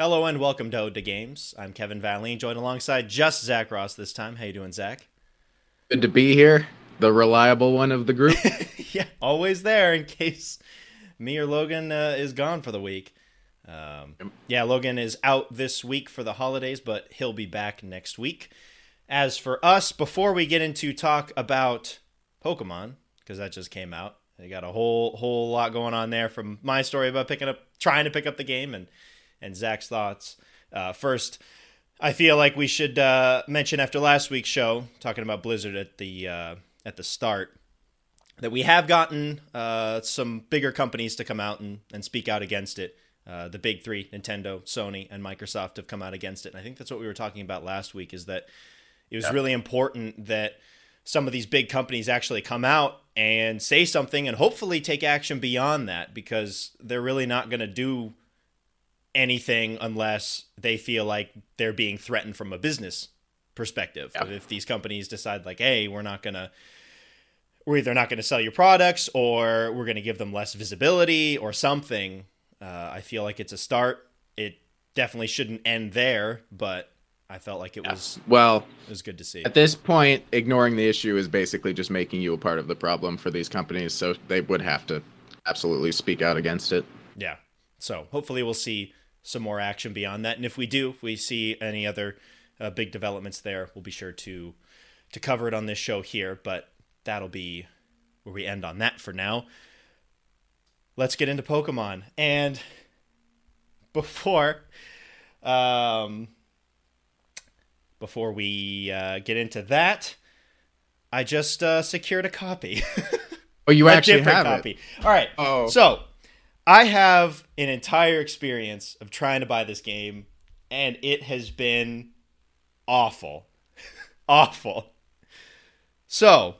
Hello and welcome to Ode to Games. I'm Kevin Valeen, joined alongside just Zach Ross this time. How you doing, Zach? Good to be here, the reliable one of the group. yeah, always there in case me or Logan uh, is gone for the week. Um, yeah, Logan is out this week for the holidays, but he'll be back next week. As for us, before we get into talk about Pokemon, because that just came out, they got a whole whole lot going on there from my story about picking up, trying to pick up the game, and and Zach's thoughts. Uh, first, I feel like we should uh, mention after last week's show, talking about Blizzard at the uh, at the start, that we have gotten uh, some bigger companies to come out and, and speak out against it. Uh, the big three, Nintendo, Sony, and Microsoft, have come out against it. And I think that's what we were talking about last week. Is that it was yeah. really important that some of these big companies actually come out and say something and hopefully take action beyond that because they're really not going to do anything unless they feel like they're being threatened from a business perspective. Yeah. If these companies decide like, "Hey, we're not to we're either not to sell your products or we're to give them less visibility or something." Uh, I feel like it's a start. It definitely shouldn't end there, but I felt like it yeah. was well. It was good to see. At this point, ignoring the issue is basically just making you a part of the problem for these companies. So they would have to absolutely speak out against it. Yeah. So hopefully we'll see some more action beyond that. And if we do, if we see any other uh, big developments there, we'll be sure to to cover it on this show here. But that'll be where we end on that for now. Let's get into Pokemon. And before um before we uh, get into that, I just uh, secured a copy. oh, you actually have copy. It. All right. Oh. So I have an entire experience of trying to buy this game, and it has been awful. awful. So,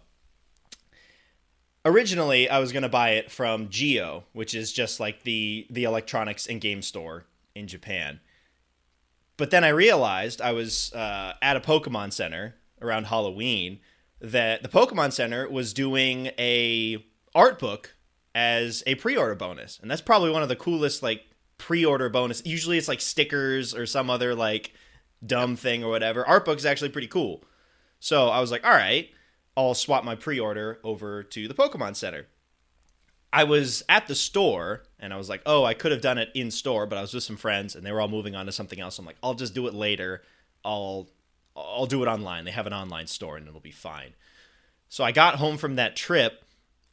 originally I was going to buy it from Geo, which is just like the the electronics and game store in Japan. But then I realized I was uh, at a Pokemon Center around Halloween that the Pokemon Center was doing a art book as a pre-order bonus, and that's probably one of the coolest like pre-order bonus. Usually it's like stickers or some other like dumb thing or whatever. Art book is actually pretty cool. So I was like, all right, I'll swap my pre-order over to the Pokemon Center. I was at the store and I was like, oh, I could have done it in store, but I was with some friends and they were all moving on to something else. I'm like, I'll just do it later. I'll I'll do it online. They have an online store and it'll be fine. So I got home from that trip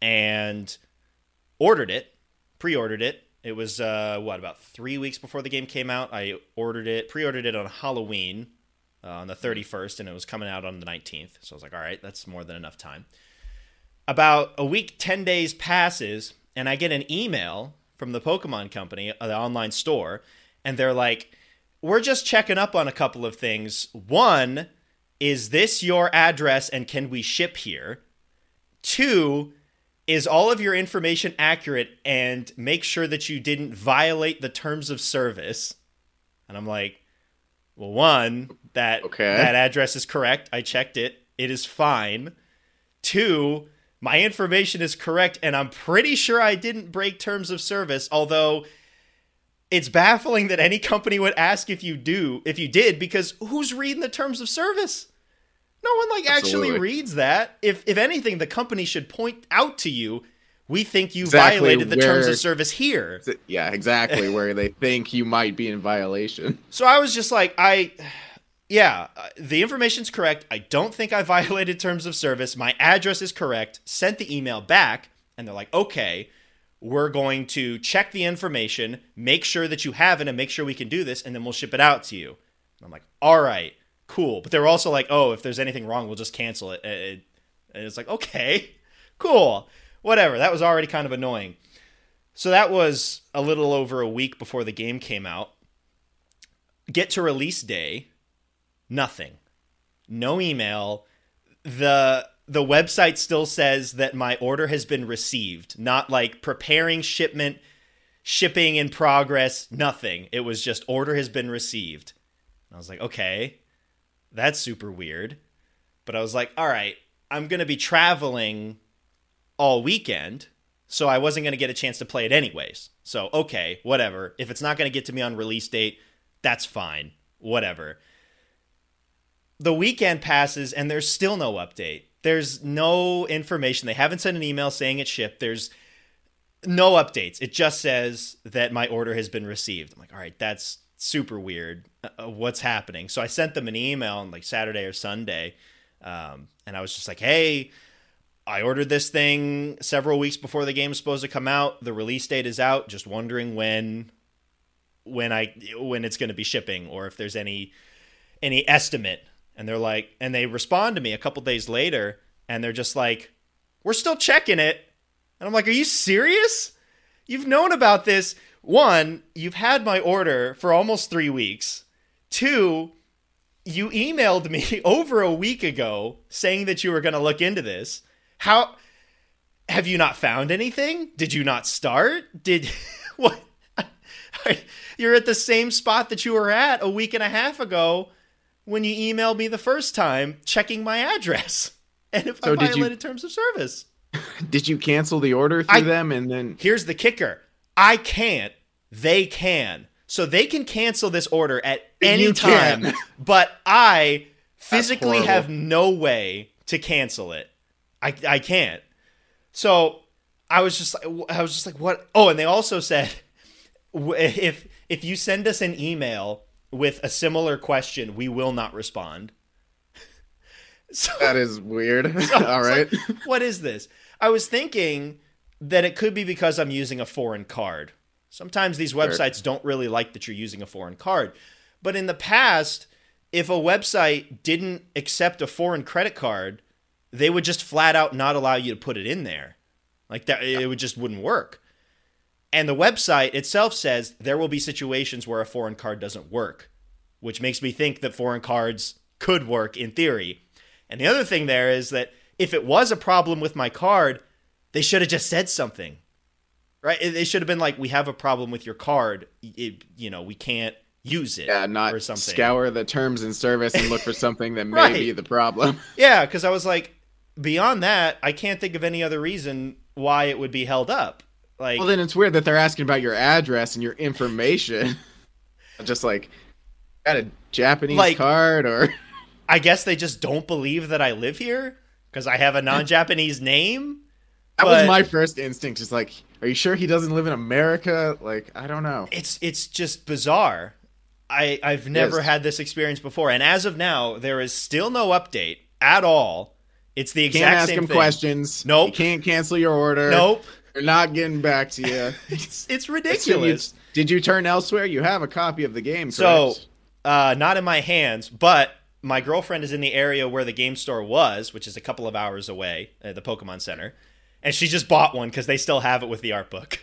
and ordered it, pre-ordered it. It was uh, what about three weeks before the game came out. I ordered it, pre-ordered it on Halloween uh, on the 31st, and it was coming out on the 19th. So I was like, all right, that's more than enough time. About a week, 10 days passes, and I get an email from the Pokemon Company, uh, the online store, and they're like, we're just checking up on a couple of things. One, is this your address and can we ship here? Two, is all of your information accurate and make sure that you didn't violate the terms of service. And i'm like well one that okay. that address is correct. I checked it. It is fine. Two my information is correct and i'm pretty sure i didn't break terms of service although it's baffling that any company would ask if you do if you did because who's reading the terms of service no one like Absolutely. actually reads that. If if anything, the company should point out to you, we think you exactly violated the where, terms of service here. Yeah, exactly where they think you might be in violation. So I was just like, I yeah, uh, the information's correct. I don't think I violated terms of service. My address is correct. Sent the email back, and they're like, okay, we're going to check the information, make sure that you have it, and make sure we can do this, and then we'll ship it out to you. And I'm like, all right cool. But they were also like, oh, if there's anything wrong, we'll just cancel it. And it's like, okay, cool, whatever. That was already kind of annoying. So that was a little over a week before the game came out. Get to release day, nothing. No email. The the website still says that my order has been received, not like preparing shipment, shipping in progress, nothing. It was just order has been received. I was like, okay, that's super weird. But I was like, all right, I'm going to be traveling all weekend, so I wasn't going to get a chance to play it anyways. So, okay, whatever. If it's not going to get to me on release date, That's fine. Whatever. The weekend passes and there's still no update. There's no information. They haven't sent an email saying it shipped. There's no updates. It just says that my order has been received. I'm like, all right, that's super weird. Uh, uh, what's happening? So I sent them an email on like Saturday or Sunday, um, and I was just like, hey, I ordered this thing several weeks before the game is supposed to come out. The release date is out. Just wondering when when I when it's going to be shipping or if there's any any estimate. And they're like, and they respond to me a couple days later, and they're just like, we're still checking it. And I'm like, are you serious? You've known about this. One, you've had my order for almost three weeks. Two, you emailed me over a week ago saying that you were going to look into this. How have you not found anything? Did you not start? Did what? You're at the same spot that you were at a week and a half ago when you emailed me the first time checking my address and if so I violated you, terms of service. Did you cancel the order through I, them and then Here's the kicker. I can't. They can. So they can cancel this order at any time, but I physically have no way to cancel it. I I can't. So I was just like I was just like what? Oh, and they also said if if you send us an email with a similar question, we will not respond. So, that is weird. So All right. Like, what is this? I was thinking that it could be because I'm using a foreign card. Sometimes these websites sure. don't really like that you're using a foreign card. But in the past, if a website didn't accept a foreign credit card, they would just flat out not allow you to put it in there. Like that it would just wouldn't work. And the website itself says there will be situations where a foreign card doesn't work, which makes me think that foreign cards could work in theory. And the other thing there is that if it was a problem with my card, they should have just said something. Right? They should have been like, "We have a problem with your card. It, you know, we can't use it." Yeah, not or something. scour the terms and service and look for something that may right. be the problem. Yeah, because I was like, beyond that, I can't think of any other reason why it would be held up. Like, well, then it's weird that they're asking about your address and your information. just like, got a Japanese like, card, or I guess they just don't believe that I live here because I have a non-Japanese name. That but was my first instinct. Just like, are you sure he doesn't live in America? Like, I don't know. It's it's just bizarre. I I've never had this experience before, and as of now, there is still no update at all it's the exact same thing. can't ask same him thing. questions. Nope. You can't cancel your order. Nope. They're not getting back to you. it's it's ridiculous. You, did you turn elsewhere? You have a copy of the game. Correct? So, uh, not in my hands, but my girlfriend is in the area where the game store was, which is a couple of hours away, at the Pokemon Center, and she just bought one because they still have it with the art book.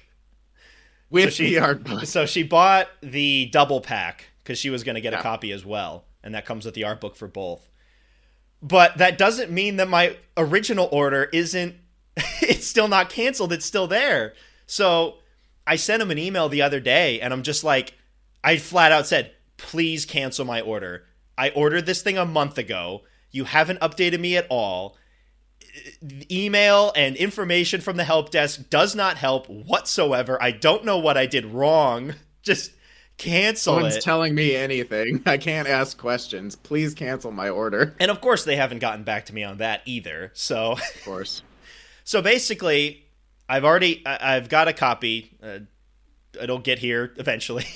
With so she, the art book. So she bought the double pack because she was going to get yeah. a copy as well, and that comes with the art book for both but that doesn't mean that my original order isn't it's still not canceled it's still there so i sent him an email the other day and i'm just like i flat out said please cancel my order i ordered this thing a month ago you haven't updated me at all email and information from the help desk does not help whatsoever i don't know what i did wrong just cancel no one's it. telling me anything. I can't ask questions. Please cancel my order. And of course, they haven't gotten back to me on that either. So, of course. so basically, I've already I've got a copy. Uh, it'll get here eventually.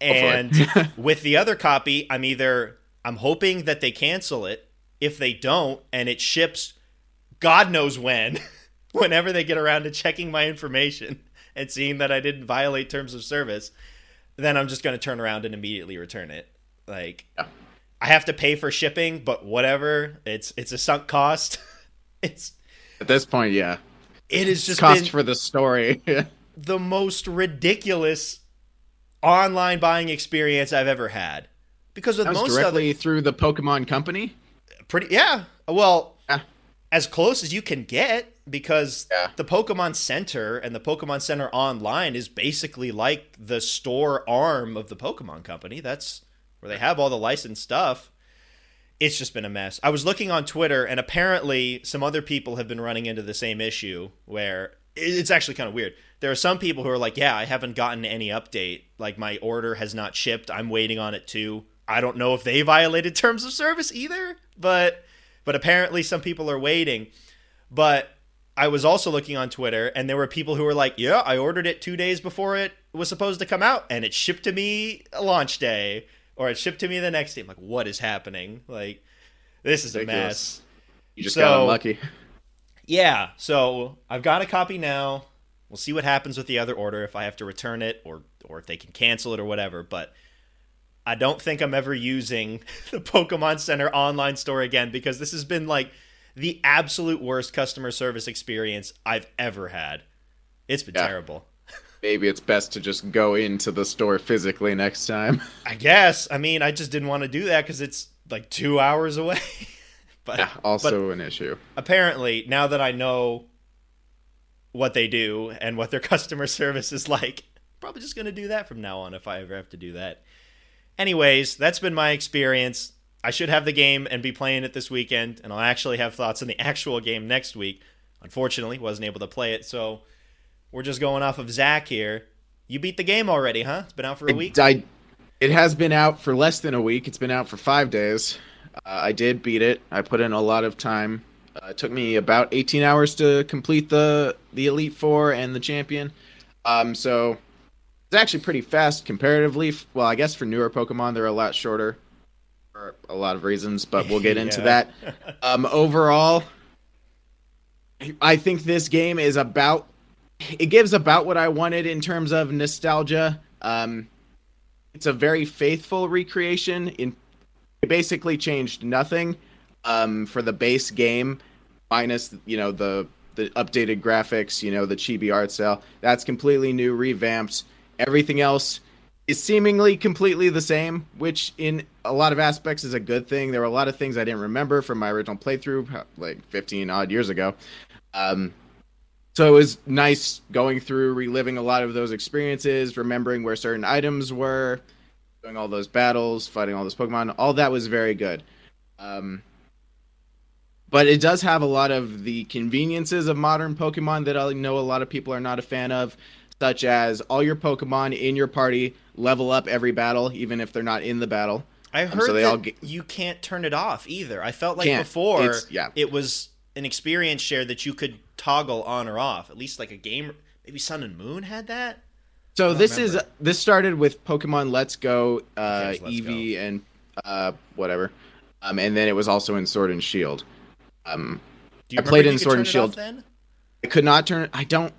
and with the other copy, I'm either I'm hoping that they cancel it. If they don't, and it ships, God knows when, whenever they get around to checking my information and seeing that I didn't violate terms of service, then I'm just going to turn around and immediately return it. Like yeah. I have to pay for shipping, but whatever. It's it's a sunk cost. it's at this point, yeah. It is just cost for the story. the most ridiculous online buying experience I've ever had. Because with most directly other, through the Pokemon Company. Pretty yeah. Well. As close as you can get because yeah. the Pokemon Center and the Pokemon Center Online is basically like the store arm of the Pokemon Company. That's where they have all the licensed stuff. It's just been a mess. I was looking on Twitter, and apparently some other people have been running into the same issue where it's actually kind of weird. There are some people who are like, "Yeah, I haven't gotten any update. Like my order has not shipped. I'm waiting on it too." I don't know if they violated terms of service either, but but apparently some people are waiting. But I was also looking on Twitter and there were people who were like, "Yeah, I ordered it 2 days before it was supposed to come out and it shipped to me a launch day or it shipped to me the next day." I'm like, "What is happening?" Like this is Ridiculous. a mess. You just So- got unlucky. Yeah, so I've got a copy now. We'll see what happens with the other order if I have to return it or or if they can cancel it or whatever, but I don't think I'm ever using the Pokemon Center online store again because this has been like the absolute worst customer service experience I've ever had. It's been Yeah. terrible. Maybe it's best to just go into the store physically next time. I guess. I mean, I just didn't want to do that cuz it's like 2 hours away. but yeah, also an issue. apparently now that I know what they do and what their customer service is like, probably just going to do that from now on if I ever have to do that. Anyways, that's been my experience. I should have the game and be playing it this weekend, and I'll actually have thoughts on the actual game next week. Unfortunately, wasn't able to play it, so we're just going off of Zach here. You beat the game already, huh? It's been out for a week. It, I, it has been out for less than a week. It's been out for five days. Uh, I did beat it. I put in a lot of time. Uh, it took me about 18 hours to complete the the Elite Four and the Champion. Um, so it's actually pretty fast comparatively. Well, I guess for newer Pokemon, they're a lot shorter for a lot of reasons, but we'll get into Yeah. that. Um, overall, I think this game is about. It gives about what I wanted in terms of nostalgia. Um, it's a very faithful recreation. In it basically changed nothing um, for the base game, minus you know the the updated graphics, you know the chibi art style. That's completely new, revamped. Everything else is seemingly completely the same, which in a lot of aspects is a good thing. There were a lot of things I didn't remember from my original playthrough, like 15 odd years ago. Um, so it was nice going through, reliving a lot of those experiences, remembering where certain items were, doing all those battles, fighting all those Pokemon. All that was very good. Um, but it does have a lot of the conveniences of modern Pokemon that I know a lot of people are not a fan of, such as all your Pokemon in your party level up every battle, even if they're not in the battle. I Um, heard so they that all get- you can't turn it off either. I felt like Can't. before yeah. it was an experience share that you could toggle on or off. At least like a game, maybe Sun and Moon had that. So this is this started with Pokemon Let's Go, uh, Let's Eevee, and uh, whatever, um, and then it was also in Sword and Shield. Um, Do you I played remember in Sword and Shield. Then I could not turn. I don't.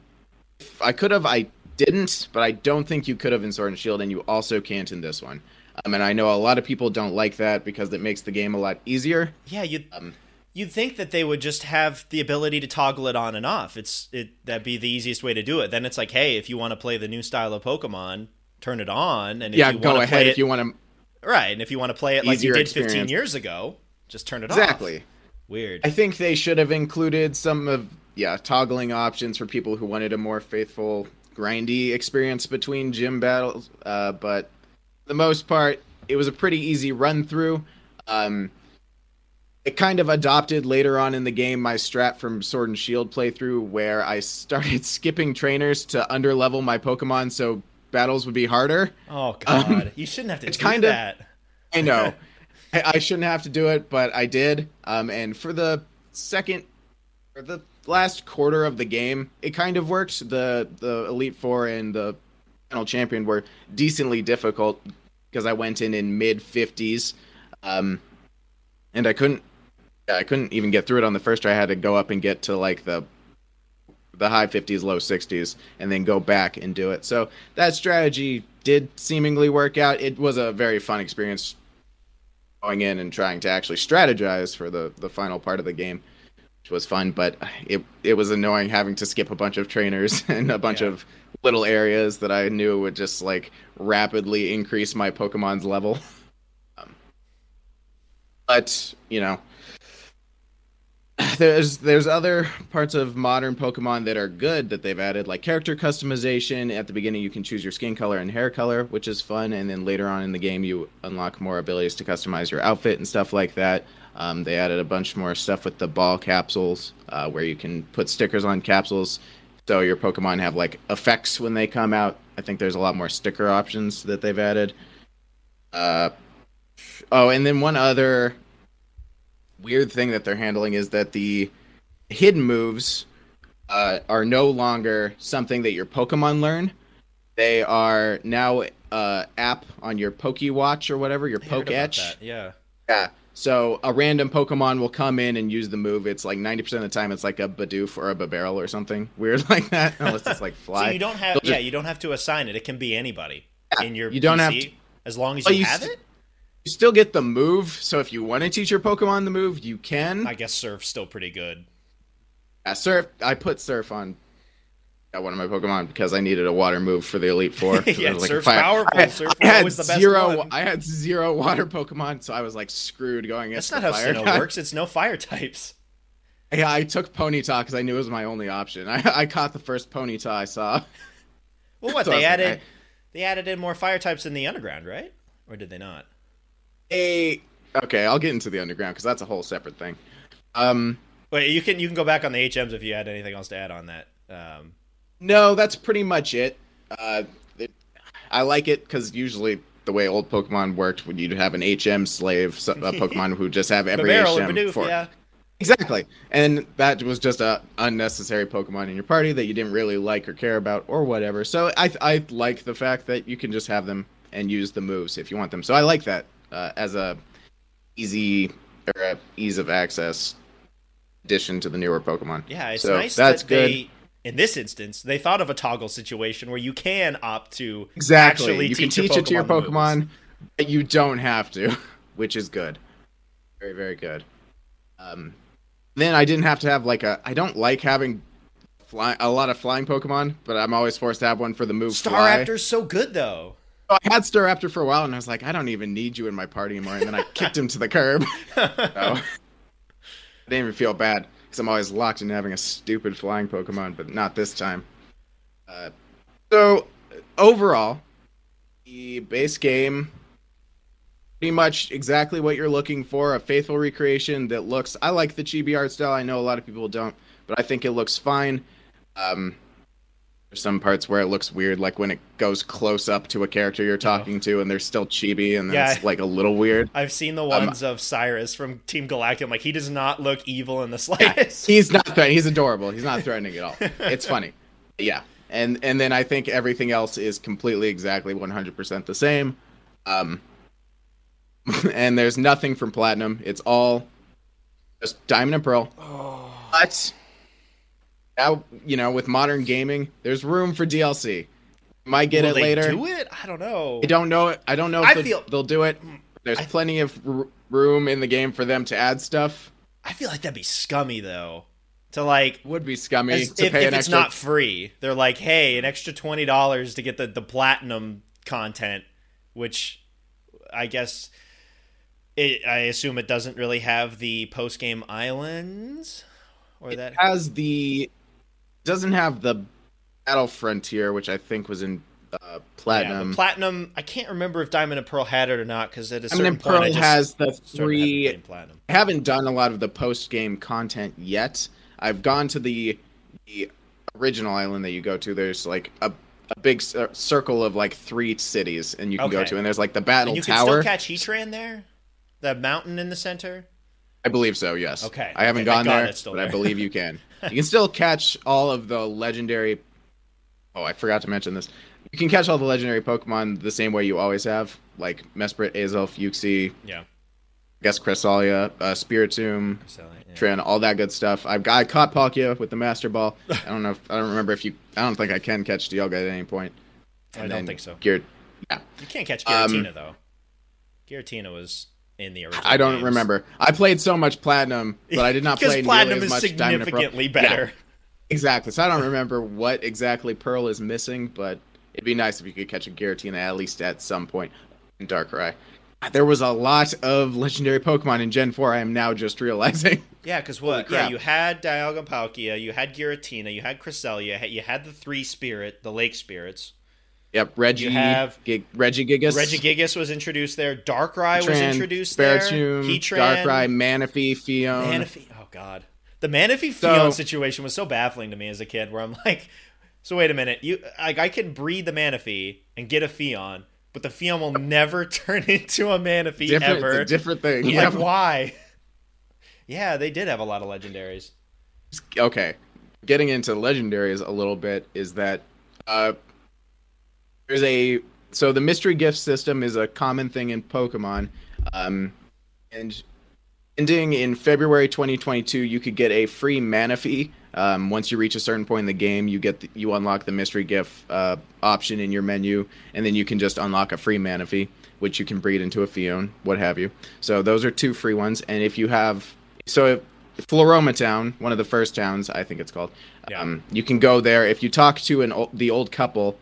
I could have. I didn't, but I don't think you could have in Sword and Shield, and you also can't in this one. Um, and I know a lot of people don't like that because it makes the game a lot easier. yeah, you'd Um, you'd think that they would just have the ability to toggle it on and off. It's it that'd be the easiest way to do it. Then it's like, hey, if you want to play the new style of Pokemon, turn it on, and if yeah, you go ahead play if you want to. right, and if you want to play it like you did 15 years ago, just turn it off. Exactly. Weird. I think they should have included some of yeah toggling options for people who wanted a more faithful grindy experience between gym battles. Uh, but for the most part, it was a pretty easy run through. Um, it kind of adopted later on in the game my strat from Sword and Shield playthrough, where I started skipping trainers to underlevel my Pokemon so battles would be harder. oh god, you shouldn't have to Um, it's do kinda- that. I know. I, I shouldn't have to do it, but I did. Um, and for the second or the last quarter of the game, it kind of worked. The the Elite Four and the Final Champion were decently difficult because I went in in mid fifties, um, and I couldn't. I couldn't even get through it on the first try. I had to go up and get to like the the high 50s, low 60s, and then go back and do it. So that strategy did seemingly work out. It was a very fun experience going in and trying to actually strategize for the the final part of the game, which was fun. But it it was annoying having to skip a bunch of trainers and a bunch Yeah. of little areas that I knew would just like rapidly increase my Pokemon's level. Um, but you know, there's there's other parts of modern Pokemon that are good that they've added, like character customization. At the beginning, you can choose your skin color and hair color, which is fun, and then later on in the game, you unlock more abilities to customize your outfit and stuff like that. Um, they added a bunch more stuff with the ball capsules, uh, where you can put stickers on capsules So your Pokemon have like effects when they come out. I think there's a lot more sticker options that they've added. Uh, oh, and then one other weird thing that they're handling is that the hidden moves uh, are no longer something that your Pokemon learn. They are now uh, app on your Watch or whatever, your heard Etch. Yeah. Yeah. So a random Pokemon will come in and use the move. It's like ninety percent of the time it's like a Bidoof or a Bibarel or something weird like that. Unless it's like fly. So you don't have They'll yeah, just- you don't have to assign it. It can be anybody Yeah, in your you don't have to- as long as you, you have st- it. You still get the move. So if you want to teach your Pokemon the move, you can. I guess Surf's still pretty good. Yeah, Surf. I put Surf on. Got one of my Pokemon because I needed a water move for the Elite Four. Yeah, was like, Surf's I- powerful. I, Surf I was had always the best zero. one. I had zero water Pokemon, so I was like screwed going That's not how fire Sinnoh guy. works. It's no fire types. Yeah, I took Ponyta because I knew it was my only option. I, I caught the first Ponyta I saw. Well, what So they like, added? I- They added in more fire types in the underground, right? Or did they not? A okay, I'll get into the underground because that's a whole separate thing. Um, Wait, you can you can go back on the HMs if you had anything else to add on that. Um, no, that's pretty much it. Uh, it I like it because usually the way old Pokemon worked, when you'd have an HM slave, so- a Pokemon who just have every HM Bidoof, for yeah. exactly, and that was just a unnecessary Pokemon in your party that you didn't really like or care about or whatever. So I I like the fact that you can just have them and use the moves if you want them. So I like that uh, as a easy or a ease of access addition to the newer Pokemon. Yeah, it's So nice that's that good. they, in this instance, they thought of a toggle situation where you can opt to Exactly. actually you can teach, teach it to your. Pokemon, but you don't have to, which is good. Very, very good. Um, then I didn't have to have like a. I don't like having fly, a lot of flying Pokemon, but I'm always forced to have one for the move. Staraptor's so good though. I had Staraptor for a while, and I was like, I don't even need you in my party anymore. And then I kicked him to the curb. So, I didn't even feel bad because I'm always locked in having a stupid flying Pokemon, but not this time. Uh, so overall, the base game pretty much exactly what you're looking for a faithful recreation that looks i like the chibi art style i know a lot of people don't but i think it looks fine um there's some parts where it looks weird like when it goes close up to a character you're talking to and they're still chibi and Yeah. it's like a little weird I've seen the Um, ones of Cyrus from Team Galactic. I'm like, he does not look evil in the slightest. he's not threatening he's adorable he's not threatening at all it's funny yeah and and then i think everything else is completely exactly 100% the same um and there's nothing from platinum it's all just diamond and pearl but now you know with modern gaming there's room for dlc might get Will it they later do it? I don't know. i don't know i don't know if I they'll, feel- they'll do it there's I- plenty of r- room in the game for them to add stuff I feel like that'd be scummy though. To like, would be scummy as- to if, pay if it's not free, they're like, hey, an extra twenty dollars to get the the platinum content, which I guess. It, I assume it doesn't really have the post game islands, or that has the doesn't have the battle frontier which i think was in uh, Yeah, platinum the platinum. I can't remember if Diamond and Pearl had it or not because at a i certain point, pearl I has the three platinum. i haven't done a lot of the post game content yet i've gone to the, the original island that you go to there's like a, a big cir- circle of like three cities and you can go to and there's like the battle And you can still catch Heatran there, the mountain in the center. I believe so yes Okay. i haven't Okay, gone there but i believe you can you can still catch all of the legendary oh i forgot to mention this you can catch all the legendary pokemon the same way you always have like mesprit azelf uxie Yeah. i guess cresselia uh, spiritomb So, yeah. Trin, all that good stuff i've got I caught palkia with the master ball i don't know if, i don't remember if you i don't think i can catch dialga at any point I don't think so. Gear, yeah You can't catch Um, Giratina though. Giratina was in the original. i don't games. remember i played so much platinum but i did not play platinum as is much Diamond and Pearl. significantly Yeah. better. Exactly. So I don't remember what exactly Pearl is missing, but it'd be nice if you could catch a Giratina at least at some point in Darkrai. There was a lot of legendary Pokemon in Gen 4, I am now just realizing. Yeah, because what? Yeah, you had Dialga and Palkia, you had Giratina, you had Cresselia, you had the three spirit, the lake spirits. Yep, Reggie, You have- Gig, Regigigas, Regigigas was introduced there. Darkrai was Tran, introduced there. Spiritomb, Heatran, Darkrai, Manaphy, Phione. Manaphy. Oh god, the Manaphy So- Phione situation was so baffling to me as a kid. Where I'm like, So wait a minute. You like I can breed the Manaphy and get a Phione, but the Phione will never turn into a Manaphy different, it's ever. a different thing. Like Yeah. why? Yeah, they did have a lot of legendaries. okay getting into legendaries a little bit is that uh there's a so the mystery gift system is a common thing in pokemon um and ending in february 2022 you could get a free manaphy um, once you reach a certain point in the game you get the, you unlock the mystery gift uh, option in your menu and then you can just unlock a free manaphy which you can breed into a Phione, what have you so those are two free ones and if you have so if, Floaroma Town, one of the first towns, I think it's called. Yeah. Um, you can go there if you talk to an the old couple.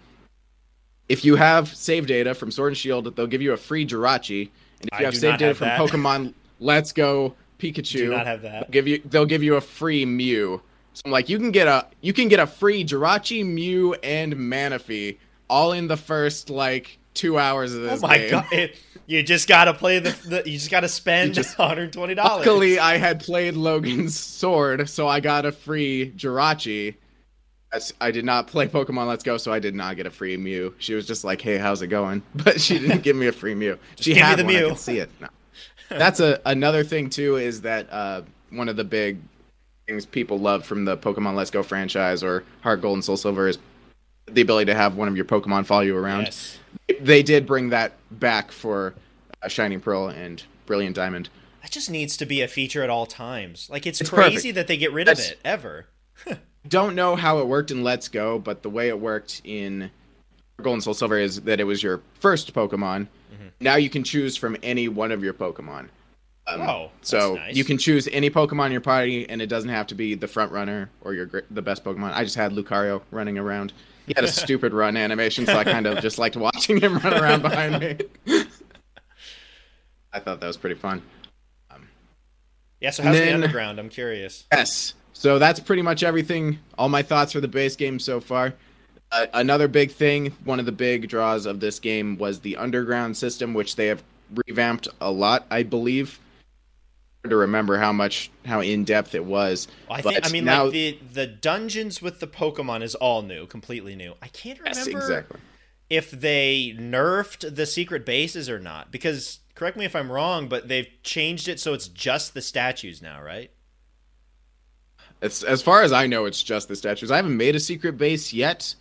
If you have save data from Sword and Shield, they'll give you a free Jirachi, and if I you have do save data have from that. Pokemon Let's Go Pikachu, Do not have that. they'll give you they'll give you a free Mew. So I'm like, you can get a you can get a free Jirachi, Mew, and Manaphy all in the first like two hours of this. Oh my game. god! It, you just gotta play the, the. You just gotta spend just- one hundred twenty dollars. Luckily, I had played Logan's Sword, so I got a free Jirachi. I did not play Pokemon Let's Go, so I did not get a free Mew. She was just like, "Hey, how's it going?" But she didn't give me a free Mew. She give me had the one. I Mew. could see it. No. That's a another thing too. Is that uh, one of the big things people love from the Pokemon Let's Go franchise or Heart Gold and Soul Silver is the ability to have one of your Pokemon follow you around Yes. they did bring that back for uh, Shining Pearl and Brilliant Diamond. That just needs to be a feature at all times. Like it's, It's crazy perfect. that they get rid That's- of it ever. Don't know how it worked in Let's Go, but the way it worked in Gold and Soul Silver is that it was your first Pokemon. Mm-hmm. Now you can choose from any one of your Pokemon. Um, Oh, that's so nice. you can choose any Pokemon in your party, and it doesn't have to be the front runner or your gr- the best Pokemon. I just had Lucario running around. He had a stupid run animation, so I kind of just liked watching him run around behind me. I thought that was pretty fun. Yeah. So how's the underground? I'm curious. Yes. So that's pretty much everything. All my thoughts for the base game so far. Uh, another big thing, one of the big draws of this game was the underground system, which they have revamped a lot, I believe. Hard to remember how much, how in depth it was. Well, I think. I mean, now- like the the dungeons with the Pokemon is all new, completely new. I can't remember Yes, exactly. if they nerfed the secret bases or not. Because correct me if I'm wrong, but they've changed it so it's just the statues now, right? It's as far as I know, it's just the statues. I haven't made a secret base yet.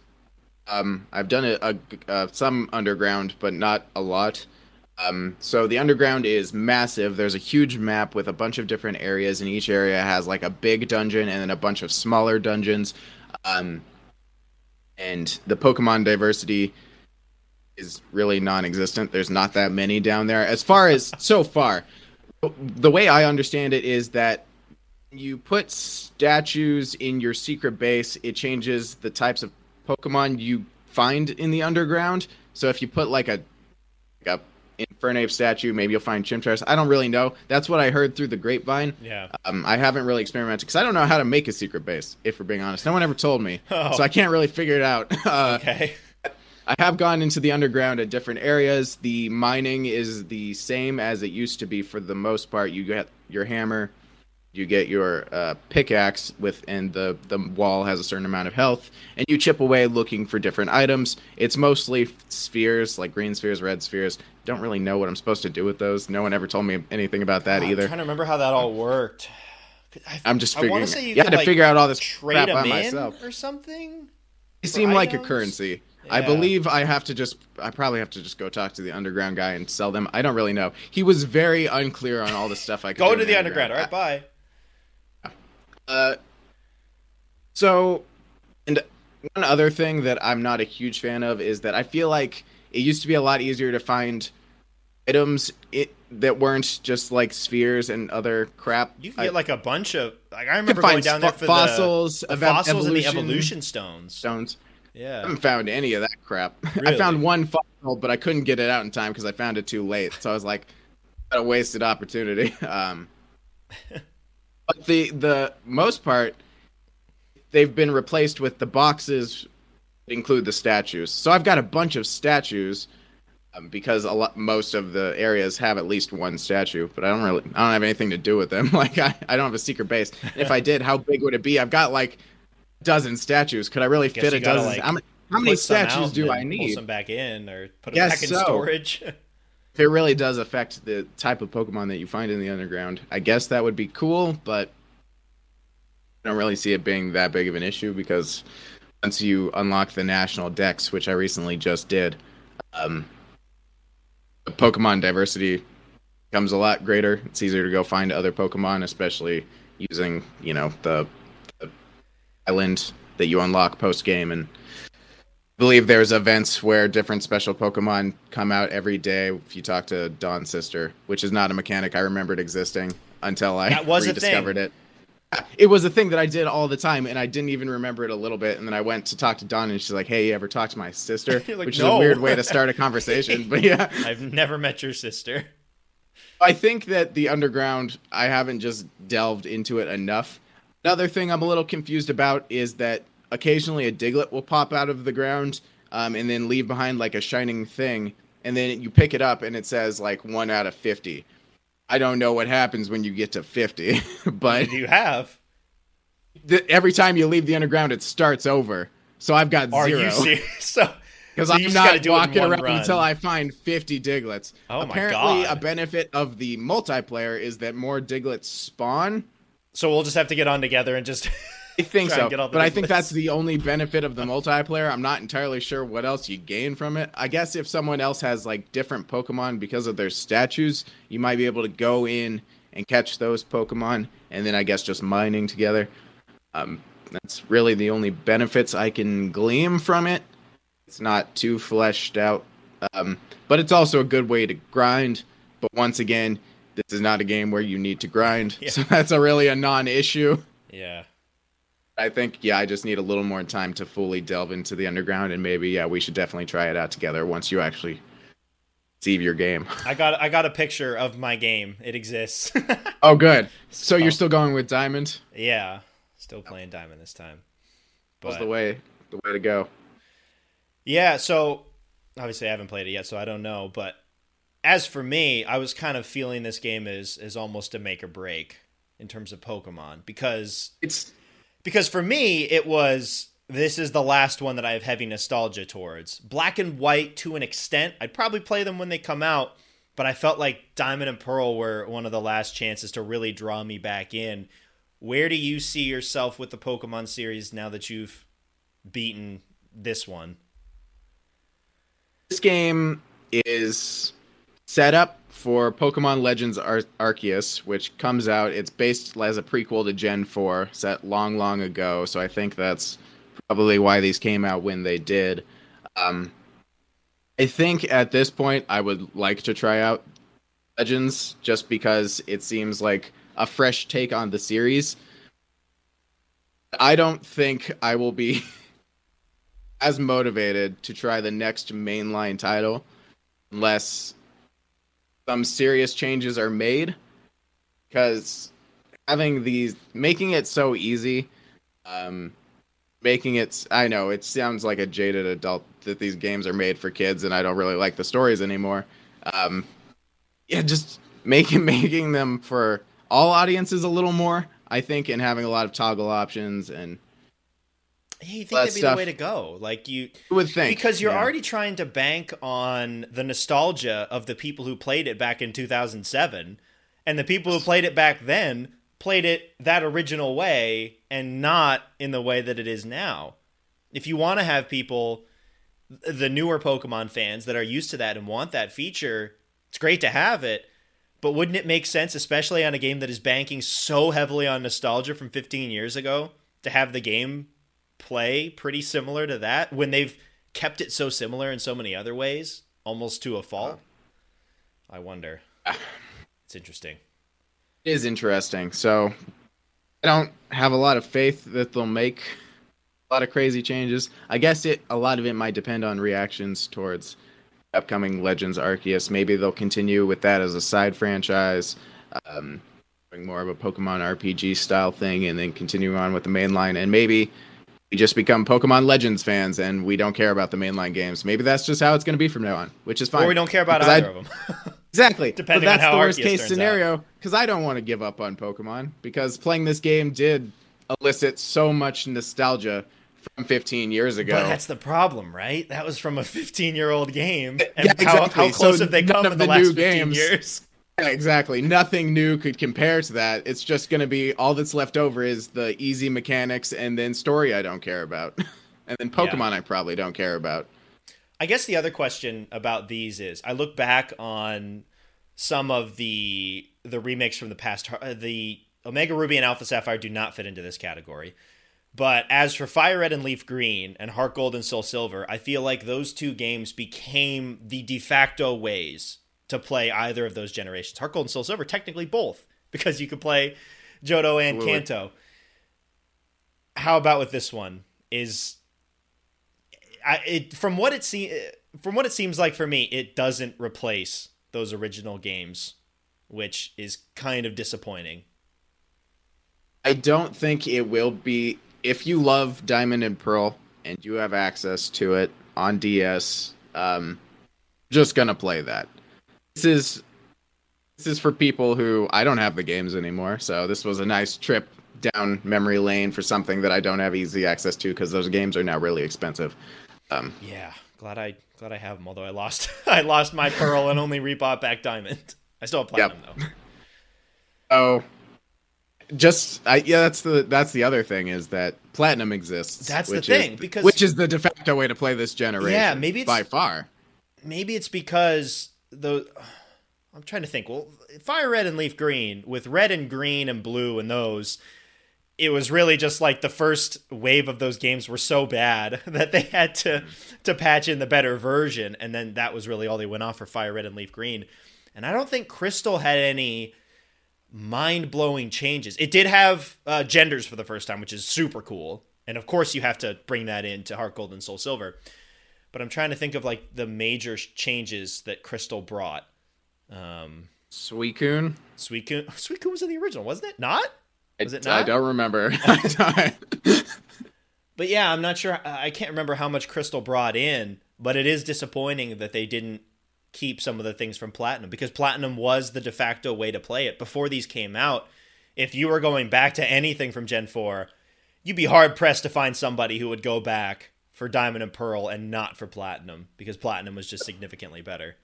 Um, I've done a, a, uh, some underground, but not a lot. Um, so the underground is massive. There's a huge map with a bunch of different areas, and each area has like a big dungeon and then a bunch of smaller dungeons. Um, and the Pokemon diversity is really non-existent. There's not that many down there. As far as so far, the way I understand it is that you put statues in your secret base, it changes the types of Pokemon you find in the underground. So if you put like a like a Infernape statue, maybe you'll find Chimchar. I don't really know. That's what I heard through the grapevine. Yeah. Um, I haven't really experimented because I don't know how to make a secret base. If we're being honest, no one ever told me, Oh. so I can't really figure it out. Uh, Okay. I have gone into the underground at different areas. The mining is the same as it used to be for the most part. You get your hammer, you get your uh, pickaxe with, and the the wall has a certain amount of health, and you chip away looking for different items. It's mostly spheres, like green spheres, red spheres. Don't really know what I'm supposed to do with those. No one ever told me anything about that I'm either. trying to remember how that all worked. I, I'm just I figuring. want to say you you had to like, figure out all this trade crap by myself. or something. They seem like a currency. I believe I have to just. I probably have to just go talk to the underground guy and sell them. I don't really know. He was very unclear on all the stuff I could Go to the underground. All right, bye. Uh, so, and one other thing that I'm not a huge fan of is that I feel like it used to be a lot easier to find items it, that weren't just like spheres and other crap. You can I- get like a bunch of like I remember going down there for fossils, the, the fossils and the evolution stones. stones. Yeah, I haven't found any of that crap. Really? I found one fossil, but I couldn't get it out in time because I found it too late. So I was like, "What a wasted opportunity." Um, but the the most part, they've been replaced with the boxes that include the statues. So I've got a bunch of statues um, because a lot most of the areas have at least one statue. But I don't really, I don't have anything to do with them. Like I, I don't have a secret base. If I did, how big would it be? I've got like a dozen statues. Could I really Guess fit a gotta, dozen? like, how, many- how many Put some out statues do I Pull need? some back in or put them Guess back in so. storage. If it really does affect the type of Pokemon that you find in the underground, I guess that would be cool, but I don't really see it being that big of an issue because once you unlock the national Dex, which I recently just did, um, the Pokemon diversity becomes a lot greater. It's easier to go find other Pokemon, especially using you know the, the island that you unlock post game and believe there's events where different special Pokemon come out every day. If you talk to Dawn's sister, which is not a mechanic I remembered existing until I That was rediscovered it. It was a thing that I did all the time, and I didn't even remember it a little bit. And then I went to talk to Dawn, and she's like, "Hey, you ever talk to my sister?" Like, which is a weird way to start a conversation, but yeah. I've never met your sister. I think that the underground, I haven't just delved into it enough. Another thing I'm a little confused about is that occasionally a Diglett will pop out of the ground um, and then leave behind like a shining thing, and then you pick it up and it says like one out of 50. I don't know what happens when you get to 50, but you have? th- every time you leave the underground, it starts over. So I've got Are zero. you serious? So Because So I'm not do it in walking around run. until I find 50 Digletts. Oh my Apparently, God. a benefit of the multiplayer is that more Digletts spawn. so we'll just have to get on together and just I think so, get all the but I think that's the only benefit of the multiplayer. I'm not entirely sure what else you gain from it. I guess if someone else has like different Pokemon because of their statues, you might be able to go in and catch those Pokemon, and then I guess just mining together. Um, that's really the only benefits I can glean from it. It's not too fleshed out, um, but it's also a good way to grind. But once again, this is not a game where you need to grind, Yeah. so that's a really a non-issue. yeah. I think yeah, I just need a little more time to fully delve into the underground, and maybe yeah, we should definitely try it out together once you actually see your game. I got I got a picture of my game. It exists. Oh, good. So you're still going with Diamond? yeah. Still playing Diamond this time. That's the way, the way to go. Yeah, so obviously I haven't played it yet, so I don't know. But as for me, I was kind of feeling this game is is almost a make or break in terms of Pokemon because It's because for me it was this is the last one that I have heavy nostalgia towards. Black and White to an extent, I'd probably play them when they come out, but I felt like Diamond and Pearl were one of the last chances to really draw me back in. Where do you see yourself with the Pokemon series now that you've beaten this one? this game is set up for Pokemon Legends Ar- Arceus, which comes out. It's based as a prequel to Gen 4, set long, long ago. So I think that's probably why these came out when they did. Um, I think at this point, I would like to try out Legends just because it seems like a fresh take on the series. I don't think I will be as motivated to try the next mainline title unless some serious changes are made because having these making it so easy um making it i know it sounds like a jaded adult that these games are made for kids and i don't really like the stories anymore. Um yeah just making making them for all audiences a little more i think and having a lot of toggle options and you think that that'd be stuff- the way to go? Like you, you would think because you're yeah. already trying to bank on the nostalgia of the people who played it back in 2007, and the people who played it back then played it that original way and not in the way that it is now. If you want to have people, the newer Pokemon fans that are used to that and want that feature, it's great to have it. But wouldn't it make sense, especially on a game that is banking so heavily on nostalgia from 15 years ago, to have the game play pretty similar to that when they've kept it so similar in so many other ways, almost to a fault? I wonder. It's interesting. It is interesting. So I don't have a lot of faith that they'll make a lot of crazy changes. I guess it a lot of it might depend on reactions towards upcoming Legends Arceus. Maybe they'll continue with that as a side franchise, um, more of a Pokemon RPG style thing, and then continue on with the main line. And maybe we just become Pokemon Legends fans and we don't care about the mainline games. Maybe that's just how it's going to be from now on, which is fine. Or we don't care about Because I- either of them. Exactly. Depending but that's on how the worst Arceus case scenario because I don't want to give up on Pokemon because playing this game did elicit so much nostalgia from 15 years ago. But that's the problem, right? That was from a 15 year old game. And Yeah, how, exactly. how close So have they come in the, the last 15 games- years? Yeah, exactly. Nothing new could compare to that. It's just going to be all that's left over is the easy mechanics and then story I don't care about. and then Pokemon I probably don't care about. I guess the other question about these is I look back on some of the the remakes from the past. uh, The Omega Ruby and Alpha Sapphire do not fit into this category. But as for Fire Red and Leaf Green and Heart Gold and Soul Silver, I feel like those two games became the de facto ways to play either of those generations. Heart Gold and Soul Silver, technically both, because you could play Johto and Absolutely. Kanto. How about with this one? Is I, it from what it se- from what it seems like for me, it doesn't replace those original games, which is kind of disappointing. I don't think it will be if you love Diamond and Pearl and you have access to it on DS. Um, just gonna play that. This is this is for people who I don't have the games anymore. So this was a nice trip down memory lane for something that I don't have easy access to because those games are now really expensive. Um, Yeah, glad I glad I have them. Although I lost I lost my pearl and only rebought back diamond. I still have platinum though. oh, just I, yeah, that's the that's the other thing is that platinum exists. That's the which thing, is, because- which is the de facto way to play this generation. Yeah, maybe it's- by far. Maybe it's because the I'm trying to think. Well, fire red and leaf green with red and green and blue and those. It was really just like the first wave of those games were so bad that they had to to patch in the better version, and then that was really all they went off for fire red and leaf green. And I don't think Crystal had any mind blowing changes. It did have uh, genders for the first time, which is super cool. And of course, you have to bring that into Heart Gold and Soul Silver. But I'm trying to think of like the major changes that Crystal brought. Um, Suicune. Suicune, Suicune was in the original, wasn't it? Not? Was it I don't remember. But yeah, I'm not sure. I can't remember how much Crystal brought in, but it is disappointing that they didn't keep some of the things from Platinum because Platinum was the de facto way to play it before these came out. If you were going back to anything from Gen 4, you'd be hard pressed to find somebody who would go back for Diamond and Pearl and not for Platinum because Platinum was just significantly better.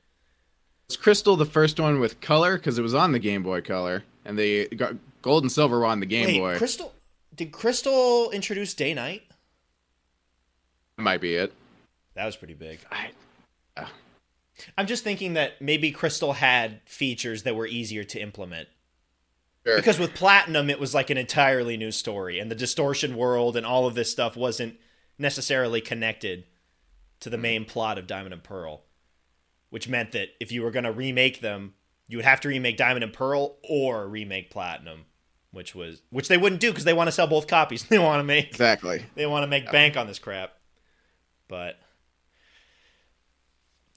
was Crystal the first one with color because it was on the Game Boy Color, and the got Gold and Silver were on the Game Wait, Boy. Crystal did Crystal introduce Day Night? That might be it. That was pretty big. I, uh. I'm just thinking that maybe Crystal had features that were easier to implement. sure. Because with Platinum, it was like an entirely new story, and the distortion world and all of this stuff wasn't necessarily connected to the mm-hmm. main plot of Diamond and Pearl, which meant that if you were going to remake them, you would have to remake Diamond and Pearl or remake Platinum, which was which they wouldn't do because they want to sell both copies. They want to make exactly. they want to make bank on this crap. But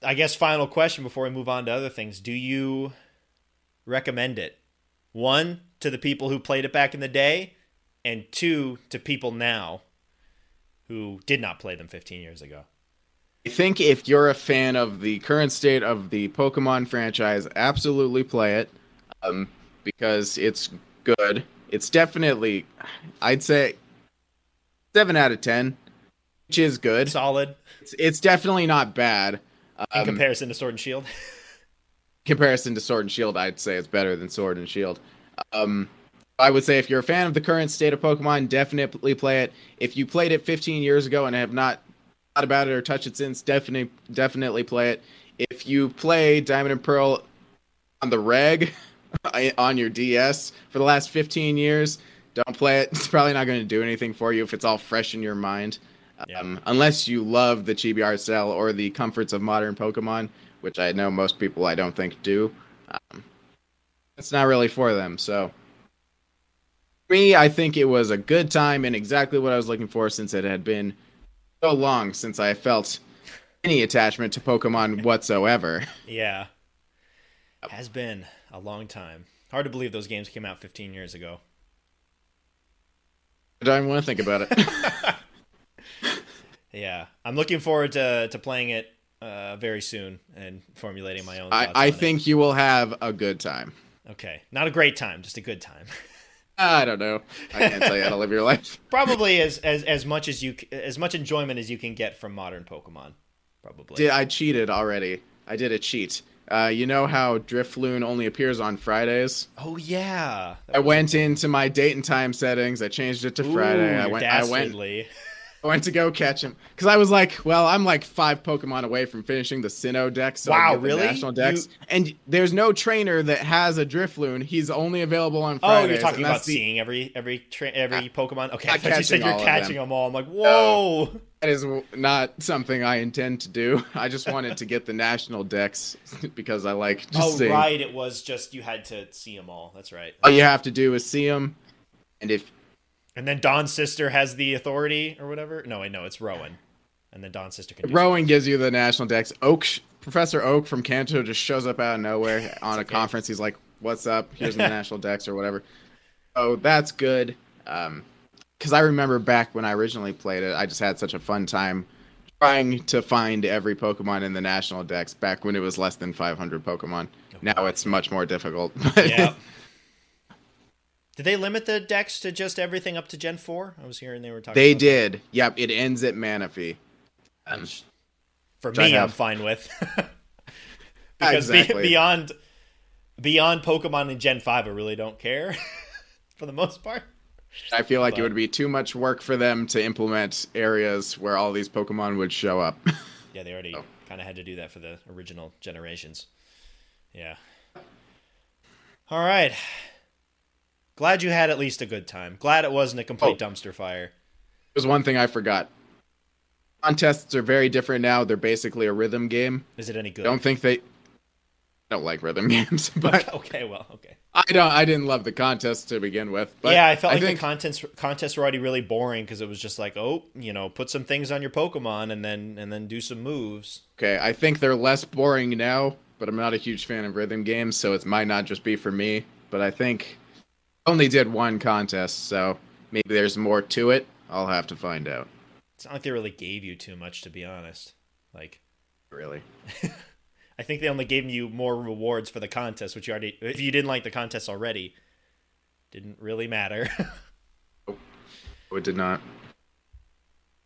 I guess final question before we move on to other things: Do you recommend it? One to the people who played it back in the day, and two to people now who did not play them 15 years ago. I think if you're a fan of the current state of the Pokemon franchise, absolutely play it um, because it's good. It's definitely, I'd say, seven out of ten, which is good. Solid It's, it's definitely not bad. in Um, comparison to Sword and Shield. comparison to Sword and Shield, I'd say it's better than Sword and Shield. Um, I would say if you're a fan of the current state of Pokemon, definitely play it. If you played it 15 years ago and have not thought about it or touched it since, definitely definitely play it. If you play Diamond and Pearl on the reg on your DS for the last 15 years, don't play it. It's probably not going to do anything for you if it's all fresh in your mind. Yeah. Um, unless you love the chibi art style or the comforts of modern Pokemon, which I know most people I don't think do. Um, it's not really for them. So, me, I think it was a good time and exactly what I was looking for since it had been so long since I felt any attachment to Pokemon whatsoever. yeah, has been a long time. Hard to believe those games came out 15 years ago. I don't even want to think about it. Yeah, I'm looking forward to to playing it uh, very soon and formulating my own. I, thoughts I on it. think you will have a good time. Okay, not a great time, just a good time. I don't know. I can't tell you how to live your life. Probably as, as as much as you as much enjoyment as you can get from modern Pokemon. Probably. Did I cheated already? I did a cheat. Uh, you know how Drifloon only appears on Fridays? oh yeah. That I went into my date and time settings. I changed it to Friday. I went. I went. I went to go catch him because I was like, well, I'm like five Pokemon away from finishing the Sinnoh Dex. So Wow, can get the really? National Dex, You- and there's no trainer that has a Drifloon. He's only available on Oh, you're talking about the- seeing every every tra- every Pokemon. Okay, I not thought you said you're catching them. them. all. I'm like, whoa. That is not something I intend to do. I just wanted to get the national Dex because I like just oh seeing. right, it was just you had to see them all. That's right. All you have to do is see them, and if And then Dawn's sister has the authority or whatever. No, wait, no, it's Rowan. And then Dawn's sister can. Do Rowan gives you the national Dex, Oak Professor Oak from Kanto just shows up out of nowhere on a okay. conference. He's like, "What's up? Here's the national Dex or whatever." Oh, that's good. Um, because I remember back when I originally played it, I just had such a fun time trying to find every Pokemon in the national Dex back when it was less than 500 Pokemon. Now it's much more difficult. Yeah. Did they limit the Dex to just everything up to Gen Four? I was hearing they were talking. they about did. Yep, it ends at Manaphy. that, which For me, I'm fine with. because be- beyond beyond Pokemon in Gen Five, I really don't care for the most part. I feel like But- it would be too much work for them to implement areas where all these Pokemon would show up. Yeah, they already Oh. kind of had to do that for the original generations. Yeah. All right. Glad you had at least a good time. Glad it wasn't a complete Oh. dumpster fire. There's one thing I forgot. Contests are very different now. They're basically a rhythm game. Is it any good? I don't think they I don't like rhythm games, but okay, well, okay. I don't. I didn't love the contest to begin with. But yeah, I felt like think the contests contests were already really boring because it was just like, oh, you know, put some things on your Pokemon and then and then do some moves. okay. I think they're less boring now, but I'm not a huge fan of rhythm games, so it might not just be for me. But I think only did one contest, so maybe there's more to it. I'll have to find out. It's not like they really gave you too much, to be honest. Like, Really. I think they only gave you more rewards for the contest, which you already, if you didn't like the contest already, didn't really matter. Oh, it did not.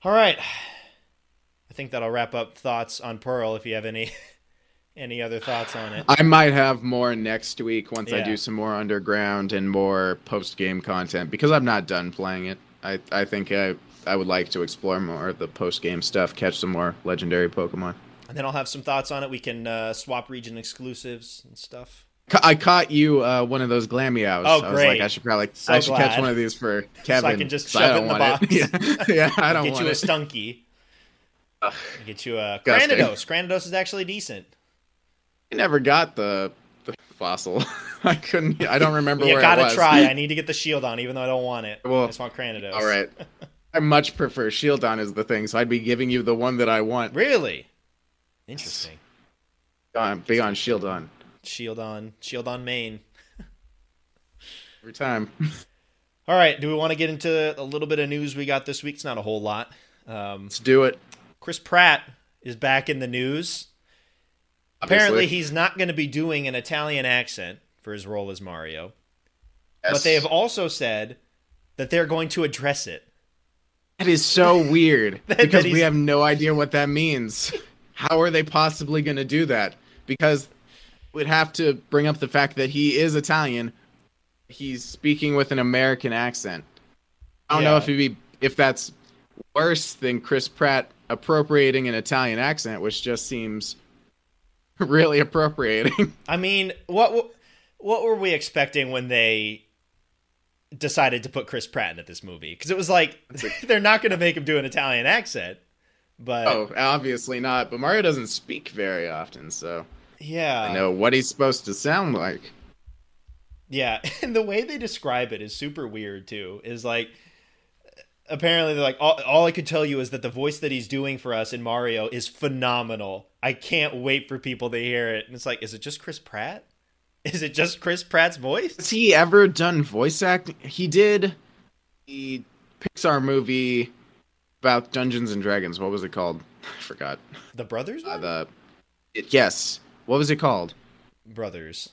All right. I think that'll wrap up thoughts on Pearl. If you have any any other thoughts on it, I might have more next week once I do some more underground and more post game content because I'm not done playing it. I, I think I I would like to explore more of the post game stuff, catch some more legendary Pokemon. and then I'll have some thoughts on it. We can uh, swap region exclusives and stuff. Ca- I caught you uh, one of those Glammeows. Oh, I was like, great. I should probably So I should catch one of these for Kevin. So I can just shove it in the box. Yeah, yeah, I don't Get you a. Stunky. Ugh. Get you a. Cranidos. Cranidos is actually decent. I never got the the fossil. I couldn't. I don't remember you where it You gotta try. I need to get the Shieldon, even though I don't want it. Well, I just want Cranidos. All right. I much prefer Shieldon as the thing, so I'd be giving you the one that I want. Really? Interesting. Be on, Shieldon Shield on. Shieldon main. every time. All right. Do we want to get into a little bit of news we got this week? It's not a whole lot. Um, Let's do it. Chris Pratt is back in the news. Apparently, he's not going to be doing an Italian accent for his role as Mario. But they have also said that they're going to address it. That is so weird That- because that we have no idea what that means. How are they possibly going to do that? Because we'd have to bring up the fact that he is Italian. He's speaking with an American accent. I don't know if he'd be if that's worse than Chris Pratt appropriating an Italian accent, which just seems really appropriating. I mean, what what were we expecting when they decided to put Chris Pratt into this movie? Because it was like they're not going to make him do an Italian accent, but oh, obviously not. But Mario doesn't speak very often, so yeah, I know what he's supposed to sound like. Yeah, and the way they describe it is super weird too. Is like apparently they're like all, all I could tell you is that the voice that he's doing for us in Mario is phenomenal. I can't wait for people to hear it. And it's like, is it just Chris Pratt? Is it just Chris Pratt's voice? Has he ever done voice acting? He did the Pixar movie about Dungeons and Dragons. What was it called? I forgot. The brothers? Uh, the it, yes. What was it called? brothers.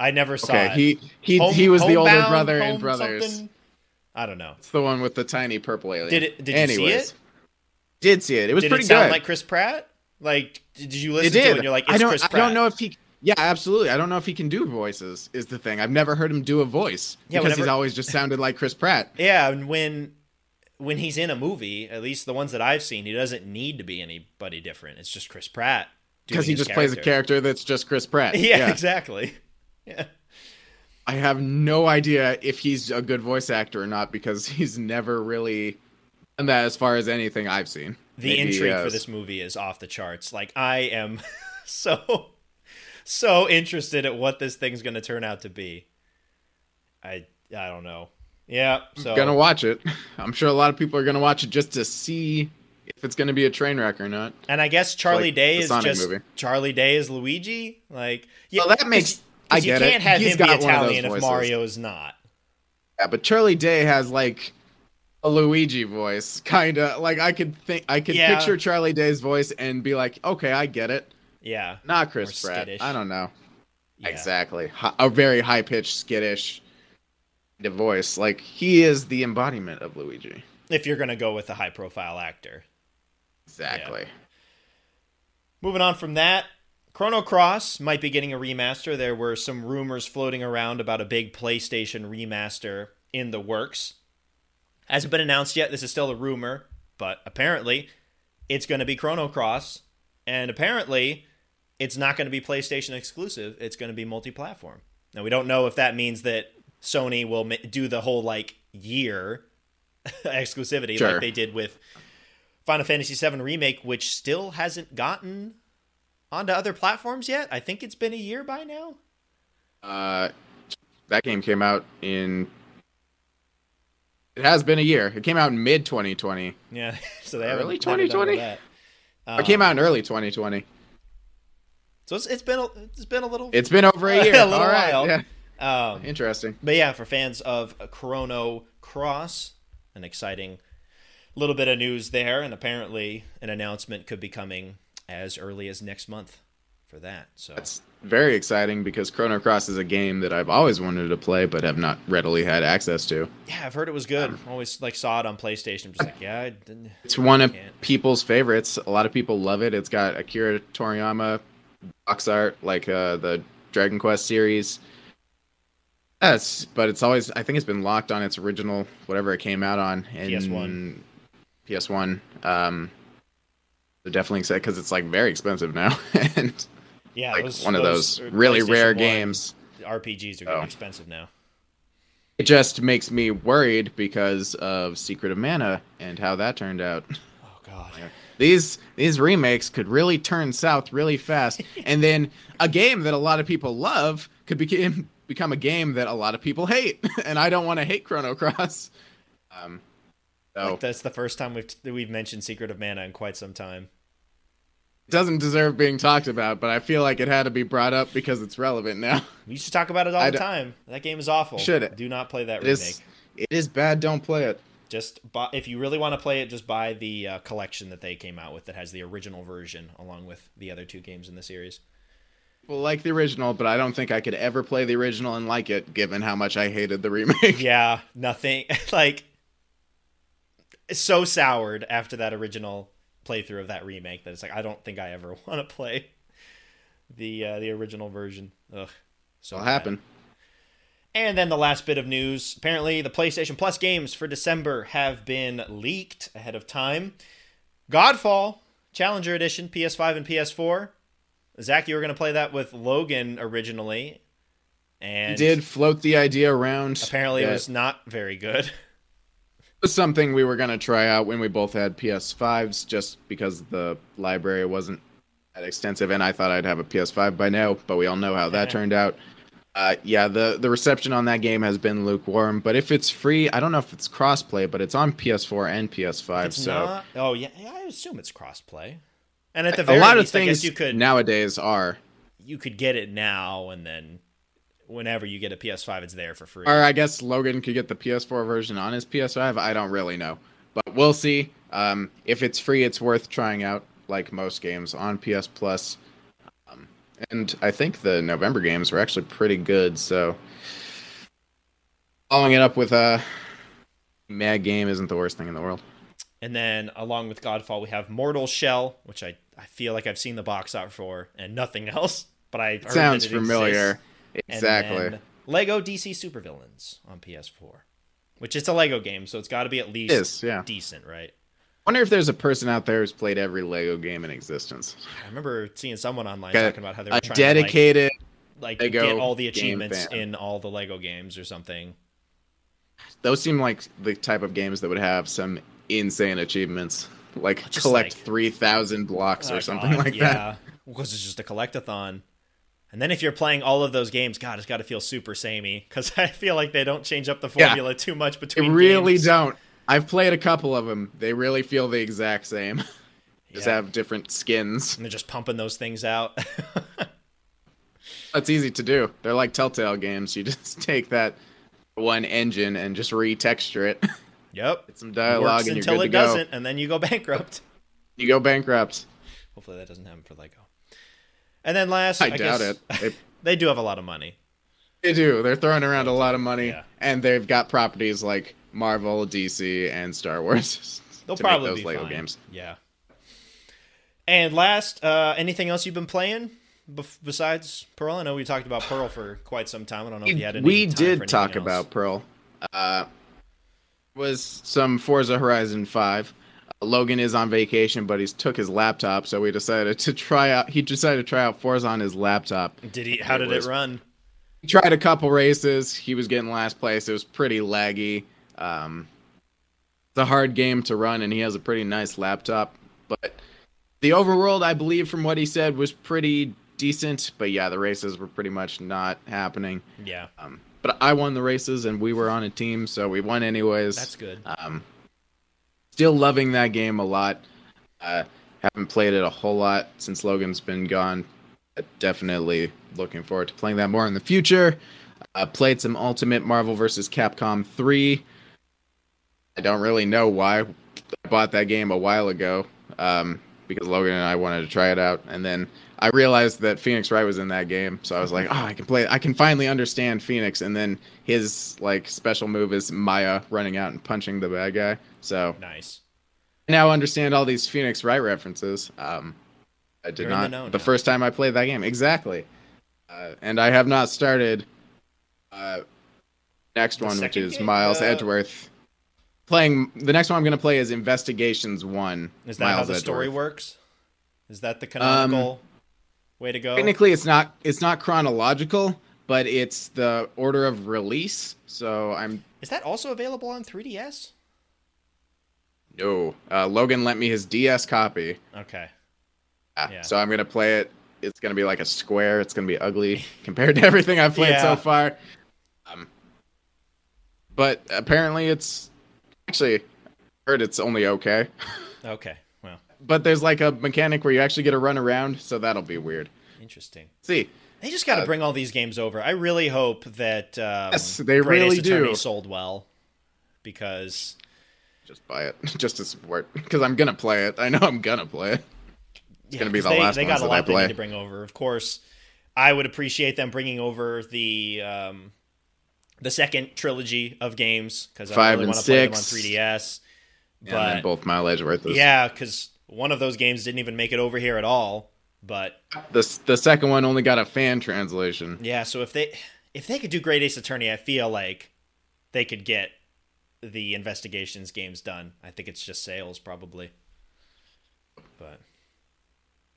I never saw Okay, it. he he Home- he was the older brother in Brothers. something? I don't know. It's the one with the tiny purple alien. Did it- did you see it? Did see it. It was Did pretty it sound good. like Chris Pratt? Like, did you it listen to it and you're like, it's I don't. Chris I don't know if he. Yeah, absolutely. I don't know if he can do voices. Is the thing. I've never heard him do a voice Yeah, because he's always just sounded like Chris Pratt. Yeah, and when when he's in a movie, at least the ones that I've seen, he doesn't need to be anybody different. It's just Chris Pratt Because he just plays a character. character that's just Chris Pratt. Yeah, exactly. Yeah. I have no idea if he's a good voice actor or not because he's never really done that as far as anything I've seen. The Maybe intrigue uh, for this movie is off the charts. Like I am so so interested at what this thing's going to turn out to be. I I don't know. Yeah, so gonna watch it. I'm sure a lot of people are gonna watch it just to see if it's gonna be a train wreck or not. and I guess Charlie like Day is just movie. Charlie Day is Luigi. Like yeah, Well, that makes- I get it. can't have He's him be Italian if voices. Mario is not. Yeah, but Charlie Day has like a Luigi voice, kind of like I could think I could Yeah. picture Charlie Day's voice and be like, okay, I get it. Yeah, Not Chris More Pratt. skittish. I don't know yeah. exactly. A very high pitched, skittish voice. Like he is the embodiment of Luigi. If you're going to go with a high profile actor. Exactly. Moving on from that, Chrono Cross might be getting a remaster. There were some rumors floating around about a big PlayStation remaster in the works. Hasn't been announced yet. This is still a rumor, but apparently it's going to be Chrono Cross, and apparently it's not going to be PlayStation exclusive. It's going to be multi-platform. Now we don't know if that means that Sony will do the whole like year exclusivity Sure. like they did with Final Fantasy VII Remake, which still hasn't gotten onto other platforms yet. I think it's been a year by now. Uh, that game came out in. It has been a year. It came out in mid 2020. Yeah, so they Early they haven't done 2020? that. it came Um, out in early 2020. So it's, it's been a, it's been a little It's been over a year. A little All right. while. Yeah. um, Interesting. But yeah, for fans of Chrono Cross, an exciting little bit of news there, and apparently an announcement could be coming as early as next month for that. So That's very exciting because Chrono Cross is a game that I've always wanted to play but have not readily had access to. yeah, I've heard it was good. Always like saw it on PlayStation. I'm just like, yeah, I didn't. It's one of people's favorites. A lot of people love it. It's got Akira Toriyama box art like uh, the Dragon Quest series. Yes, but it's always I think it's been locked on its original whatever it came out on in PS1. PS1. Um, definitely excited because it's like very expensive now and yeah, like those- one of those are really rare games. RPGs are getting Oh. expensive now. It just makes me worried because of Secret of Mana and how that turned out. Oh god. These these remakes could really turn south really fast, and then a game that a lot of people love could become become a game that a lot of people hate, and I don't want to hate Chrono Cross. Um, so Like, that's the first time we've we've mentioned Secret of Mana in quite some time. Doesn't deserve being talked about, but I feel like it had to be brought up because it's relevant now. We used to talk about it all I the time. That game is awful. Should it? Do not play that It remake. is it is bad. Don't play it. Just buy, if you really want to play it, just buy the uh, collection that they came out with that has the original version along with the other two games in the series. Well, like the original, but I don't think I could ever play the original and like it, given how much I hated the remake. Yeah, nothing like so soured after that original playthrough of that remake that it's like I don't think I ever want to play the uh, the original version. Ugh, so It'll happen. And then the last bit of news apparently, the PlayStation Plus games for December have been leaked ahead of time. Godfall, Challenger Edition, PS5 and PS4. Zach, you were going to play that with Logan originally. And did float the idea around. apparently it was not very good. was something we were going to try out when we both had PS5s, just because the library wasn't that extensive, and I thought I'd have a PS5 by now, but we all know how that turned out. Uh, yeah, the the reception on that game has been lukewarm, but if it's free, I don't know if it's crossplay, but it's on PS4 and PS5, It's so not. Oh yeah, yeah, I assume it's crossplay. And at the a very lot of least, I things you could nowadays are. you could get it now, and then whenever you get a PS5, it's there for free. Or I guess Logan could get the PS4 version on his PS5. I don't really know, but we'll see. Um, if it's free, it's worth trying out, like most games on PS Plus. Um, and I think the November games were actually pretty good. So following it up with a mad game isn't the worst thing in the world. And then along with Godfall, we have Mortal Shell, which I, I feel like I've seen the box art for and nothing else. But I Sounds familiar. exists. Exactly. Lego DC Supervillains on PS4, which it's a Lego game, so it's got to be at least is, yeah. decent, right? I wonder if there's a person out there who's played every Lego game in existence. I remember seeing someone online Got talking about how they were trying dedicated. to like, like get all the achievements in all the Lego games or something. Those seem like the type of games that would have some insane achievements, like Just collect like- three thousand blocks Oh, or something God, like yeah. that. Because it's just a collectathon. And then if you're playing all of those games, God, it's got to feel super samey because I feel like they don't change up the Yeah. formula too much between. They really games. don't. I've played a couple of them. They really feel the exact same. Just Yeah. have different skins. And they're just pumping those things out. It's easy to do. They're like Telltale games. You just take that one engine and just retexture it. yep. Get some dialogue you're until good it to go. doesn't, and then you go bankrupt. You go bankrupt. Hopefully that doesn't happen for Lego. And then last, I, I, doubt guess, it. They, They do have a lot of money. they do. They're throwing around a lot of money, Yeah. and they've got properties like Marvel, DC, and Star Wars. They'll probably those be Lego fine. games. Yeah. And last, uh, anything else you've been playing besides Pearl? I know we talked about Pearl for quite some time. I don't know if you had any. we did talk else. about Pearl. Uh, was some Forza Horizon Five. Logan is on vacation, but he's took his laptop, so we decided to try out. He decided to try out Forza on his laptop. Did he? How It did was- it run? He tried a couple races. He was getting last place. It was pretty laggy. Um, it's a hard game to run, and he has a pretty nice laptop. But the overworld, I believe, from what he said, was pretty decent. But yeah, the races were pretty much not happening. Yeah, Um, but I won the races, and we were on a team, so we won anyways. that's good. Um, still loving that game a lot. Uh, haven't played it a whole lot since Logan's been gone. Definitely looking forward to playing that more in the future. Uh, played some Ultimate Marvel vs. Capcom 3. I don't really know why. I bought that game a while ago um, because Logan and I wanted to try it out, and then I realized that Phoenix Wright was in that game, so I was like, "Oh, I can play. I can finally understand Phoenix." And then his like special move is Maya running out and punching the bad guy. So Nice. I now understand all these Phoenix Wright references. Um, I did You're the not know the first time I played that game exactly, uh, and I have not started. Uh, next The one, which is game? Miles Uh, Edgeworth. Playing the next one I'm going to play is Investigations One. Is that how Miles the story works? Is that the canonical way to go? Technically, it's not it's not chronological, but it's the order of release. So I'm Is that also available on 3DS? No. Uh, Logan lent me his DS copy, Okay. uh, Yeah. so I'm gonna play it. It's gonna be like a square. It's gonna be ugly compared to everything I've played Yeah. so far. Um, but apparently, it's actually heard it's only okay. Okay. Well, But there's like a mechanic where you actually get to run around, so that'll be weird. interesting. See, They just got to Uh, bring all these games over. I really hope that um, Yes, they Great really Ace Attorney do. sold well because just buy it just to support because I'm gonna play it. I know I'm gonna play it. it's gonna be the they, last they got a that lot they play. need to bring over. Of course, I would appreciate them bringing over the um, the second trilogy of games because I really want to play them on 3DS. and then But both Mile Edgeworth is yeah, because one of those games didn't even make it over here at all. But The the second one only got a fan translation. Yeah, so if they if they could do Great Ace Attorney, I feel like they could get the investigations games done. I think it's just sales probably. But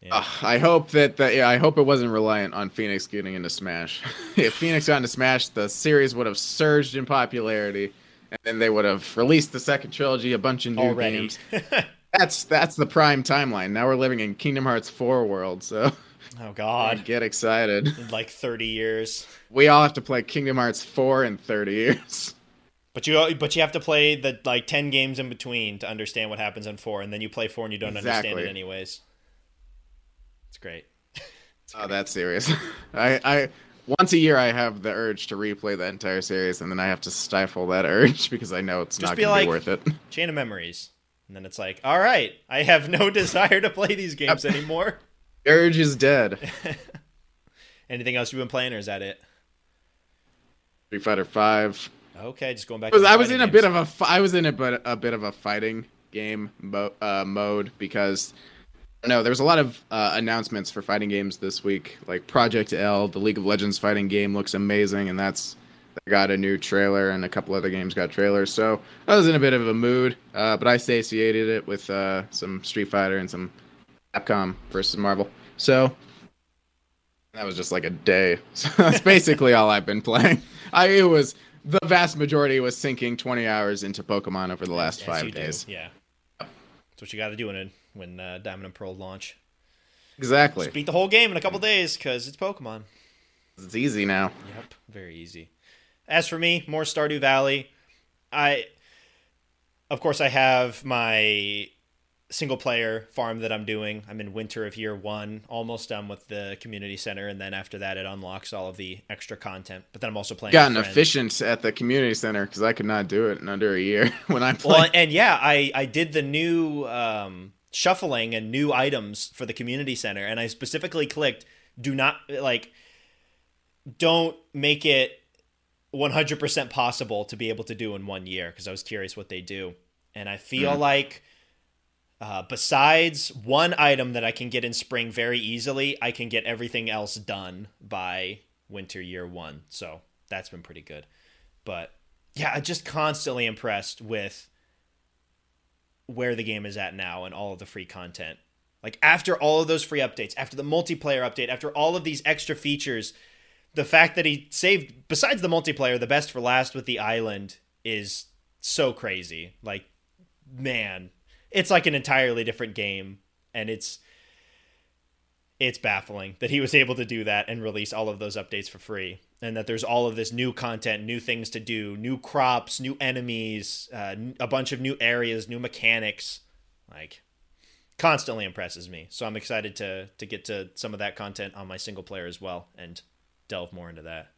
yeah. Ugh, I hope that the, yeah, I hope it wasn't reliant on Phoenix getting into Smash. if Phoenix got into Smash, the series would have surged in popularity, and then they would have released the second trilogy, a bunch of new already. games. That's that's the prime timeline. Now we're living in Kingdom Hearts 4 world, so oh god. get excited. In like 30 years. We all have to play Kingdom Hearts 4 in 30 years. But you but you have to play the like 10 games in between to understand what happens in 4 and then you play 4 and you don't understand it anyways. It's great. Oh, that's serious. I, I once a year I have the urge to replay the entire series, and then I have to stifle that urge because I know it's Just not going to be worth it. Chain of Memories. And then it's like, "All right, I have no desire to play these games anymore." urge is dead. Anything else you've been playing, or is that it? Street Fighter Five. Okay, just going back. I was, to I was in fighting a bit of a I was in a bit a bit of a fighting game mo- uh, mode because no, there was a lot of uh, announcements for fighting games this week. Like Project L, the League of Legends fighting game looks amazing, and that's they got a new trailer, and a couple other games got trailers. So I was in a bit of a mood, uh, but I satiated it with uh, some Street Fighter and some Capcom versus Marvel. So that was just like a day. So that's basically all I've been playing. I it was the vast majority was sinking 20 hours into Pokemon over the last Yes, five you do, days. Yeah, that's what you got to do when it, when uh, Diamond and Pearl launch. Exactly. Just beat the whole game in a couple days because it's Pokemon. It's easy now. Yep, very easy. As for me, more Stardew Valley. I, of course, I have my single player farm that I'm doing. I'm in winter of year one, almost done with the community center, and then after that, it unlocks all of the extra content. But then I'm also playing. Gotten efficient at the community center because I could not do it in under a year when I Well, and yeah, I I did the new um, shuffling and new items for the community center, and I specifically clicked do not like don't make it 100% possible to be able to do in one year because I was curious what they do, and I feel like. Uh, besides one item that I can get in spring very easily, I can get everything else done by winter year one. So that's been pretty good. But yeah, I'm just constantly impressed with where the game is at now and all of the free content. Like after all of those free updates, after the multiplayer update, after all of these extra features, the fact that he saved besides the multiplayer, the best for last with the island is so crazy. Like man, it's like an entirely different game and it's it's baffling that he was able to do that and release all of those updates for free and that there's all of this new content new things to do new crops new enemies uh, a bunch of new areas new mechanics. Like constantly impresses me. So i'm excited to to get to some of that content on my single player as well and delve more into that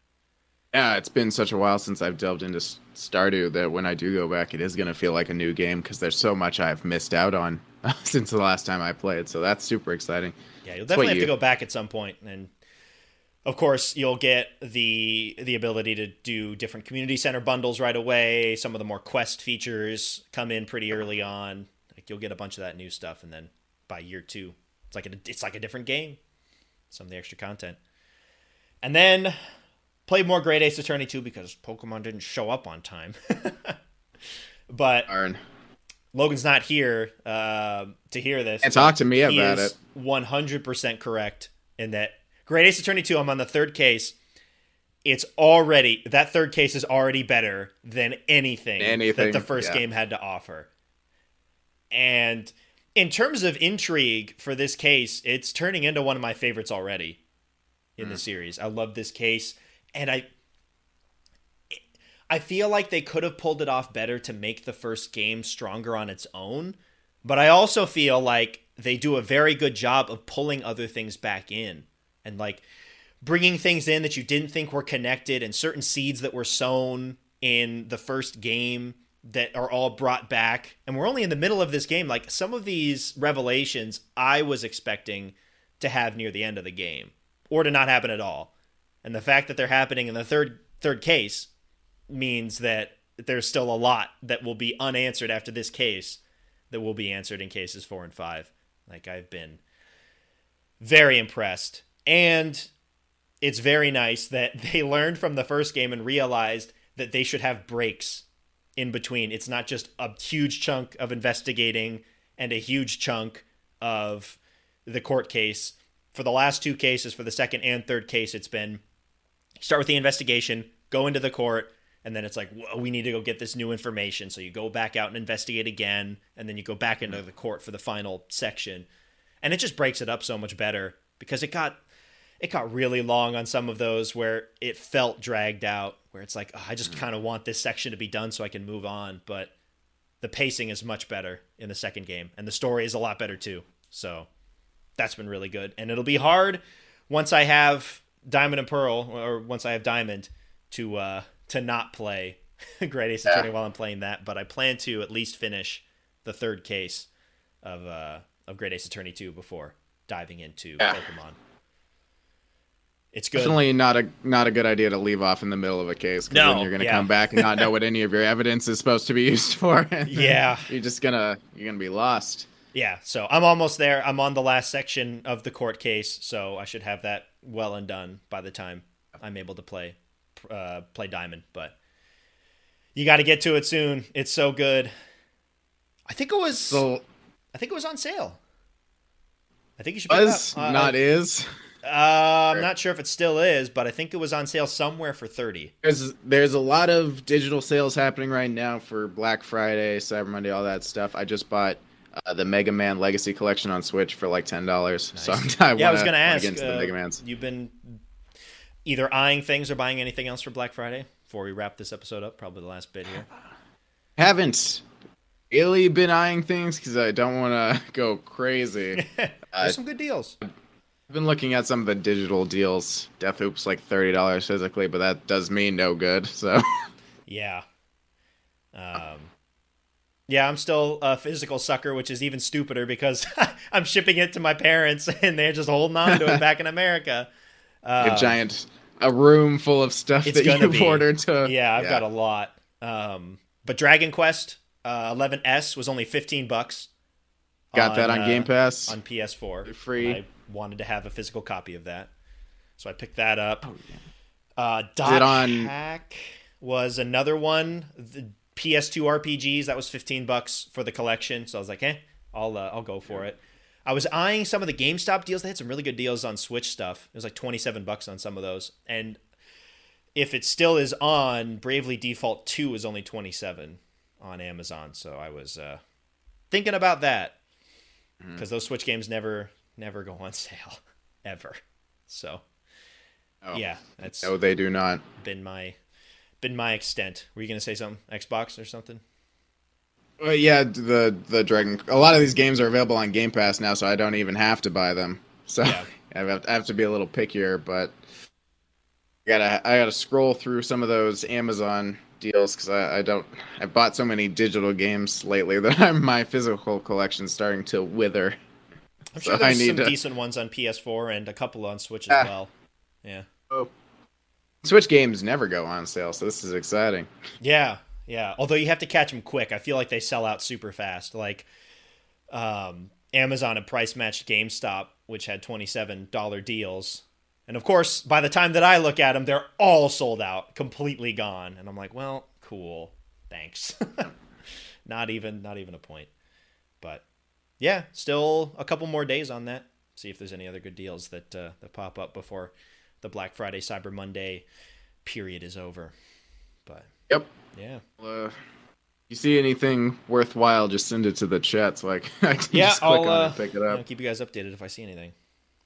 yeah, it's been such a while since I've delved into Stardew that when I do go back, it is going to feel like a new game because there's so much I've missed out on since the last time I played. So that's super exciting. Yeah, you'll definitely have to go back at some point, and of course, you'll get the the ability to do different community center bundles right away. Some of the more quest features come in pretty early on. Like you'll get a bunch of that new stuff, and then by year two, it's like a, it's like a different game. Some of the extra content, and then played more Great Ace Attorney 2 because Pokemon didn't show up on time. but Darn. Logan's not here uh, to hear this. And talk to me about it. 100% correct in that Great Ace Attorney 2, I'm on the third case. It's already, that third case is already better than anything, Anything, that the first yeah. game had to offer. And in terms of intrigue for this case, it's turning into one of my favorites already in Hmm. the series. I love this case. And I. I feel like they could have pulled it off better to make the first game stronger on its own, but I also feel like they do a very good job of pulling other things back in and like bringing things in that you didn't think were connected and certain seeds that were sown in the first game that are all brought back. And we're only in the middle of this game. Like some of these revelations I was expecting to have near the end of the game or to not happen at all. And the fact that they're happening in the third third case means that there's still a lot that will be unanswered after this case that will be answered in cases 4 and 5. Like I've been very impressed and it's very nice that they learned from the first game and realized that they should have breaks in between. It's not just a huge chunk of investigating and a huge chunk of the court case. For the last two cases, for the second and third case, it's been start with the investigation, go into the court, and then it's like, we need to go get this new information. So you go back out and investigate again, and then you go back into the court for the final section. And it just breaks it up so much better because it got it got really long on some of those where it felt dragged out where it's like oh, i just mm. kind of want this section to be done so i can move on but the pacing is much better in the second game and the story is a lot better too so that's been really good and it'll be hard once i have diamond and pearl or once i have diamond to uh to not play great ace attorney while i'm playing that but i plan to at least finish the third case of uh of great ace attorney 2 before diving into Yeah. pokemon It's good. Definitely not a not a good idea to leave off in the middle of a case. 'cause No, then you're gonna yeah. come back and not know what any of your evidence is supposed to be used for. Yeah. you're just gonna you're gonna be lost. Yeah, so I'm almost there. I'm on the last section of the court case, so I should have that well and done by the time I'm able to play uh, play Diamond. But you got to get to it soon. It's so good. I think it was. So I think it was on sale. I think you should. was. Uh, not is. Uh, I'm not sure if it still is, but I think it was on sale somewhere for thirty. There's there's a lot of digital sales happening right now for Black Friday, Cyber Monday, all that stuff. I just bought uh, the Mega Man Legacy Collection on Switch for like ten dollars. So I'm, I yeah, I was wanna- going to wanna ask. get into the uh, Mega Man's. You've been either eyeing things or buying anything else for Black Friday before we wrap this episode up. Probably the last bit here. Haven't really been eyeing things because I don't want to go crazy. There's Uh, some good deals. I've been looking at some of the digital deals. Death, Deathloop's like thirty dollars physically, but that does me no good. So Yeah. Um, yeah, I'm still a physical sucker, which is even stupider because I'm shipping it to my parents and they're just holding on to it back in America. a Um, giant a room full of stuff that you've be. ordered to. Yeah, I've got a lot. Um, but Dragon Quest uh, 11S was only 15 bucks. got that on uh, Game Pass. on PS4. Free. I wanted to have a physical copy of that, so I picked that up. Oh, yeah. Uh, Dot on- Hack was another one. The PS2 RPGs that was 15 bucks for the collection, so I was like, eh, I'll uh, I'll go for it. I was eyeing some of the GameStop deals. They had some really good deals on Switch stuff. It was like 27 bucks on some of those, and if it still is on, Bravely Default 2 is only 27 on Amazon. So I was uh, thinking about that Mm-hmm. because those Switch games never never go on sale ever. So Oh. yeah, that's No, they do not. been my been my extent. Were you gonna say something? Xbox or something? Well, yeah, the the Dragon. A lot of these games are available on Game Pass now, so I don't even have to buy them. So Yeah. I, have, I have to be a little pickier, but I gotta I gotta scroll through some of those Amazon deals because I, I don't. I bought so many digital games lately that I'm, my physical collection's starting to wither. I'm So sure I there's some to- decent ones on PS4 and a couple on Switch as Ah. well. Yeah. Oh. Switch games never go on sale, so this is exciting. Yeah, yeah. Although you have to catch them quick. I feel like they sell out super fast. Like um, Amazon had price matched GameStop, which had twenty seven dollar deals, and of course, by the time that I look at them, they're all sold out, completely gone. And I'm like, well, cool, thanks. not even, not even a point. But yeah, still a couple more days on that. See if there's any other good deals that uh, that pop up before the Black Friday, Cyber Monday period is over. But Yep. yeah. Uh, you see anything worthwhile, just send it to the chat so I can, I can Yeah, just click I'll, on uh, it and pick it up. I'll keep you guys updated if I see anything.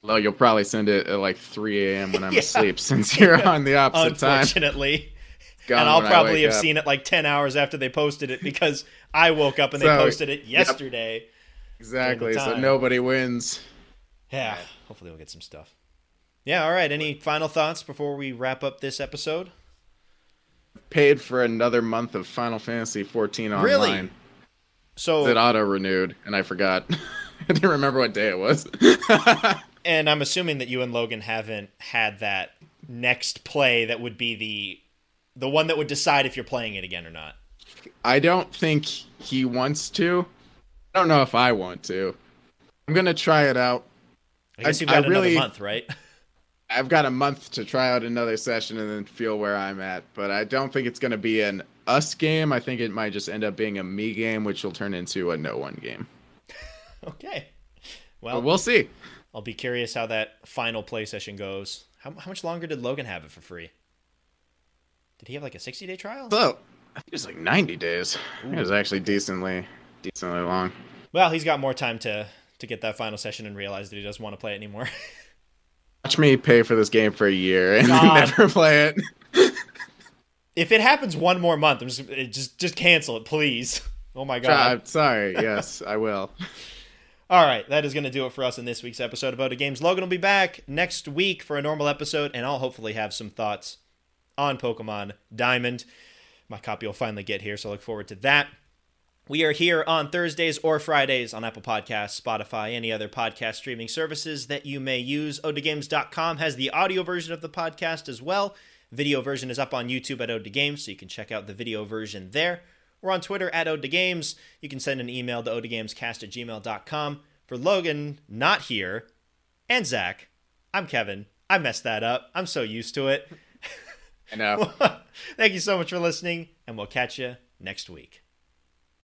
Well, you'll probably send it at like 3 a.m. when I'm Yeah. asleep since you're on the opposite time. Unfortunately. And I'll probably have up. seen it like 10 hours after they posted it because I woke up and they So, posted it yep. yesterday. Exactly, so nobody wins. Yeah. Hopefully we'll get some stuff. Yeah, all right. Any final thoughts before we wrap up this episode? Paid for another month of Final Fantasy 14 online. Really? So, It auto renewed, and I forgot. I didn't remember what day it was. and I'm assuming that you and Logan haven't had that next play that would be the the one that would decide if you're playing it again or not. I don't think he wants to. I don't know if I want to. I'm gonna try it out. I guess I- you've I got another really- month, right? I've got a month to try out another session and then feel where I'm at, but I don't think it's gonna be an us game. I think it might just end up being a me game, which will turn into a no one game. okay. But Well, we'll see. I'll be curious how that final play session goes. How, how much longer did Logan have it for free? Did he have like a 60 day trial? So I think it's like 90 days. It was actually decently, decently long. Well, he's got more time to to get that final session and realize that he doesn't want to play it anymore. Watch me pay for this game for a year and never play it. if it happens one more month, I'm just eh, just just cancel it, please. Oh my god. Sorry. Yes, I will. All right, that is going to do it for us in this week's episode of Oda Games. Logan will be back next week for a normal episode, and I'll hopefully have some thoughts on Pokemon Diamond. My copy will finally get here, so I look forward to that. We are here on Thursdays or Fridays on Apple Podcasts, Spotify, any other podcast streaming services that you may use. OdaGames.com has the audio version of the podcast as well. Video version is up on YouTube at Ode Games, so you can check out the video version there. We're on Twitter at Ode Games. You can send an email to odegamescast at gmail.com. For Logan, not here, and Zach, I'm Kevin. I messed that up. I'm so used to it. I know. Thank you so much for listening, and we'll catch you next week.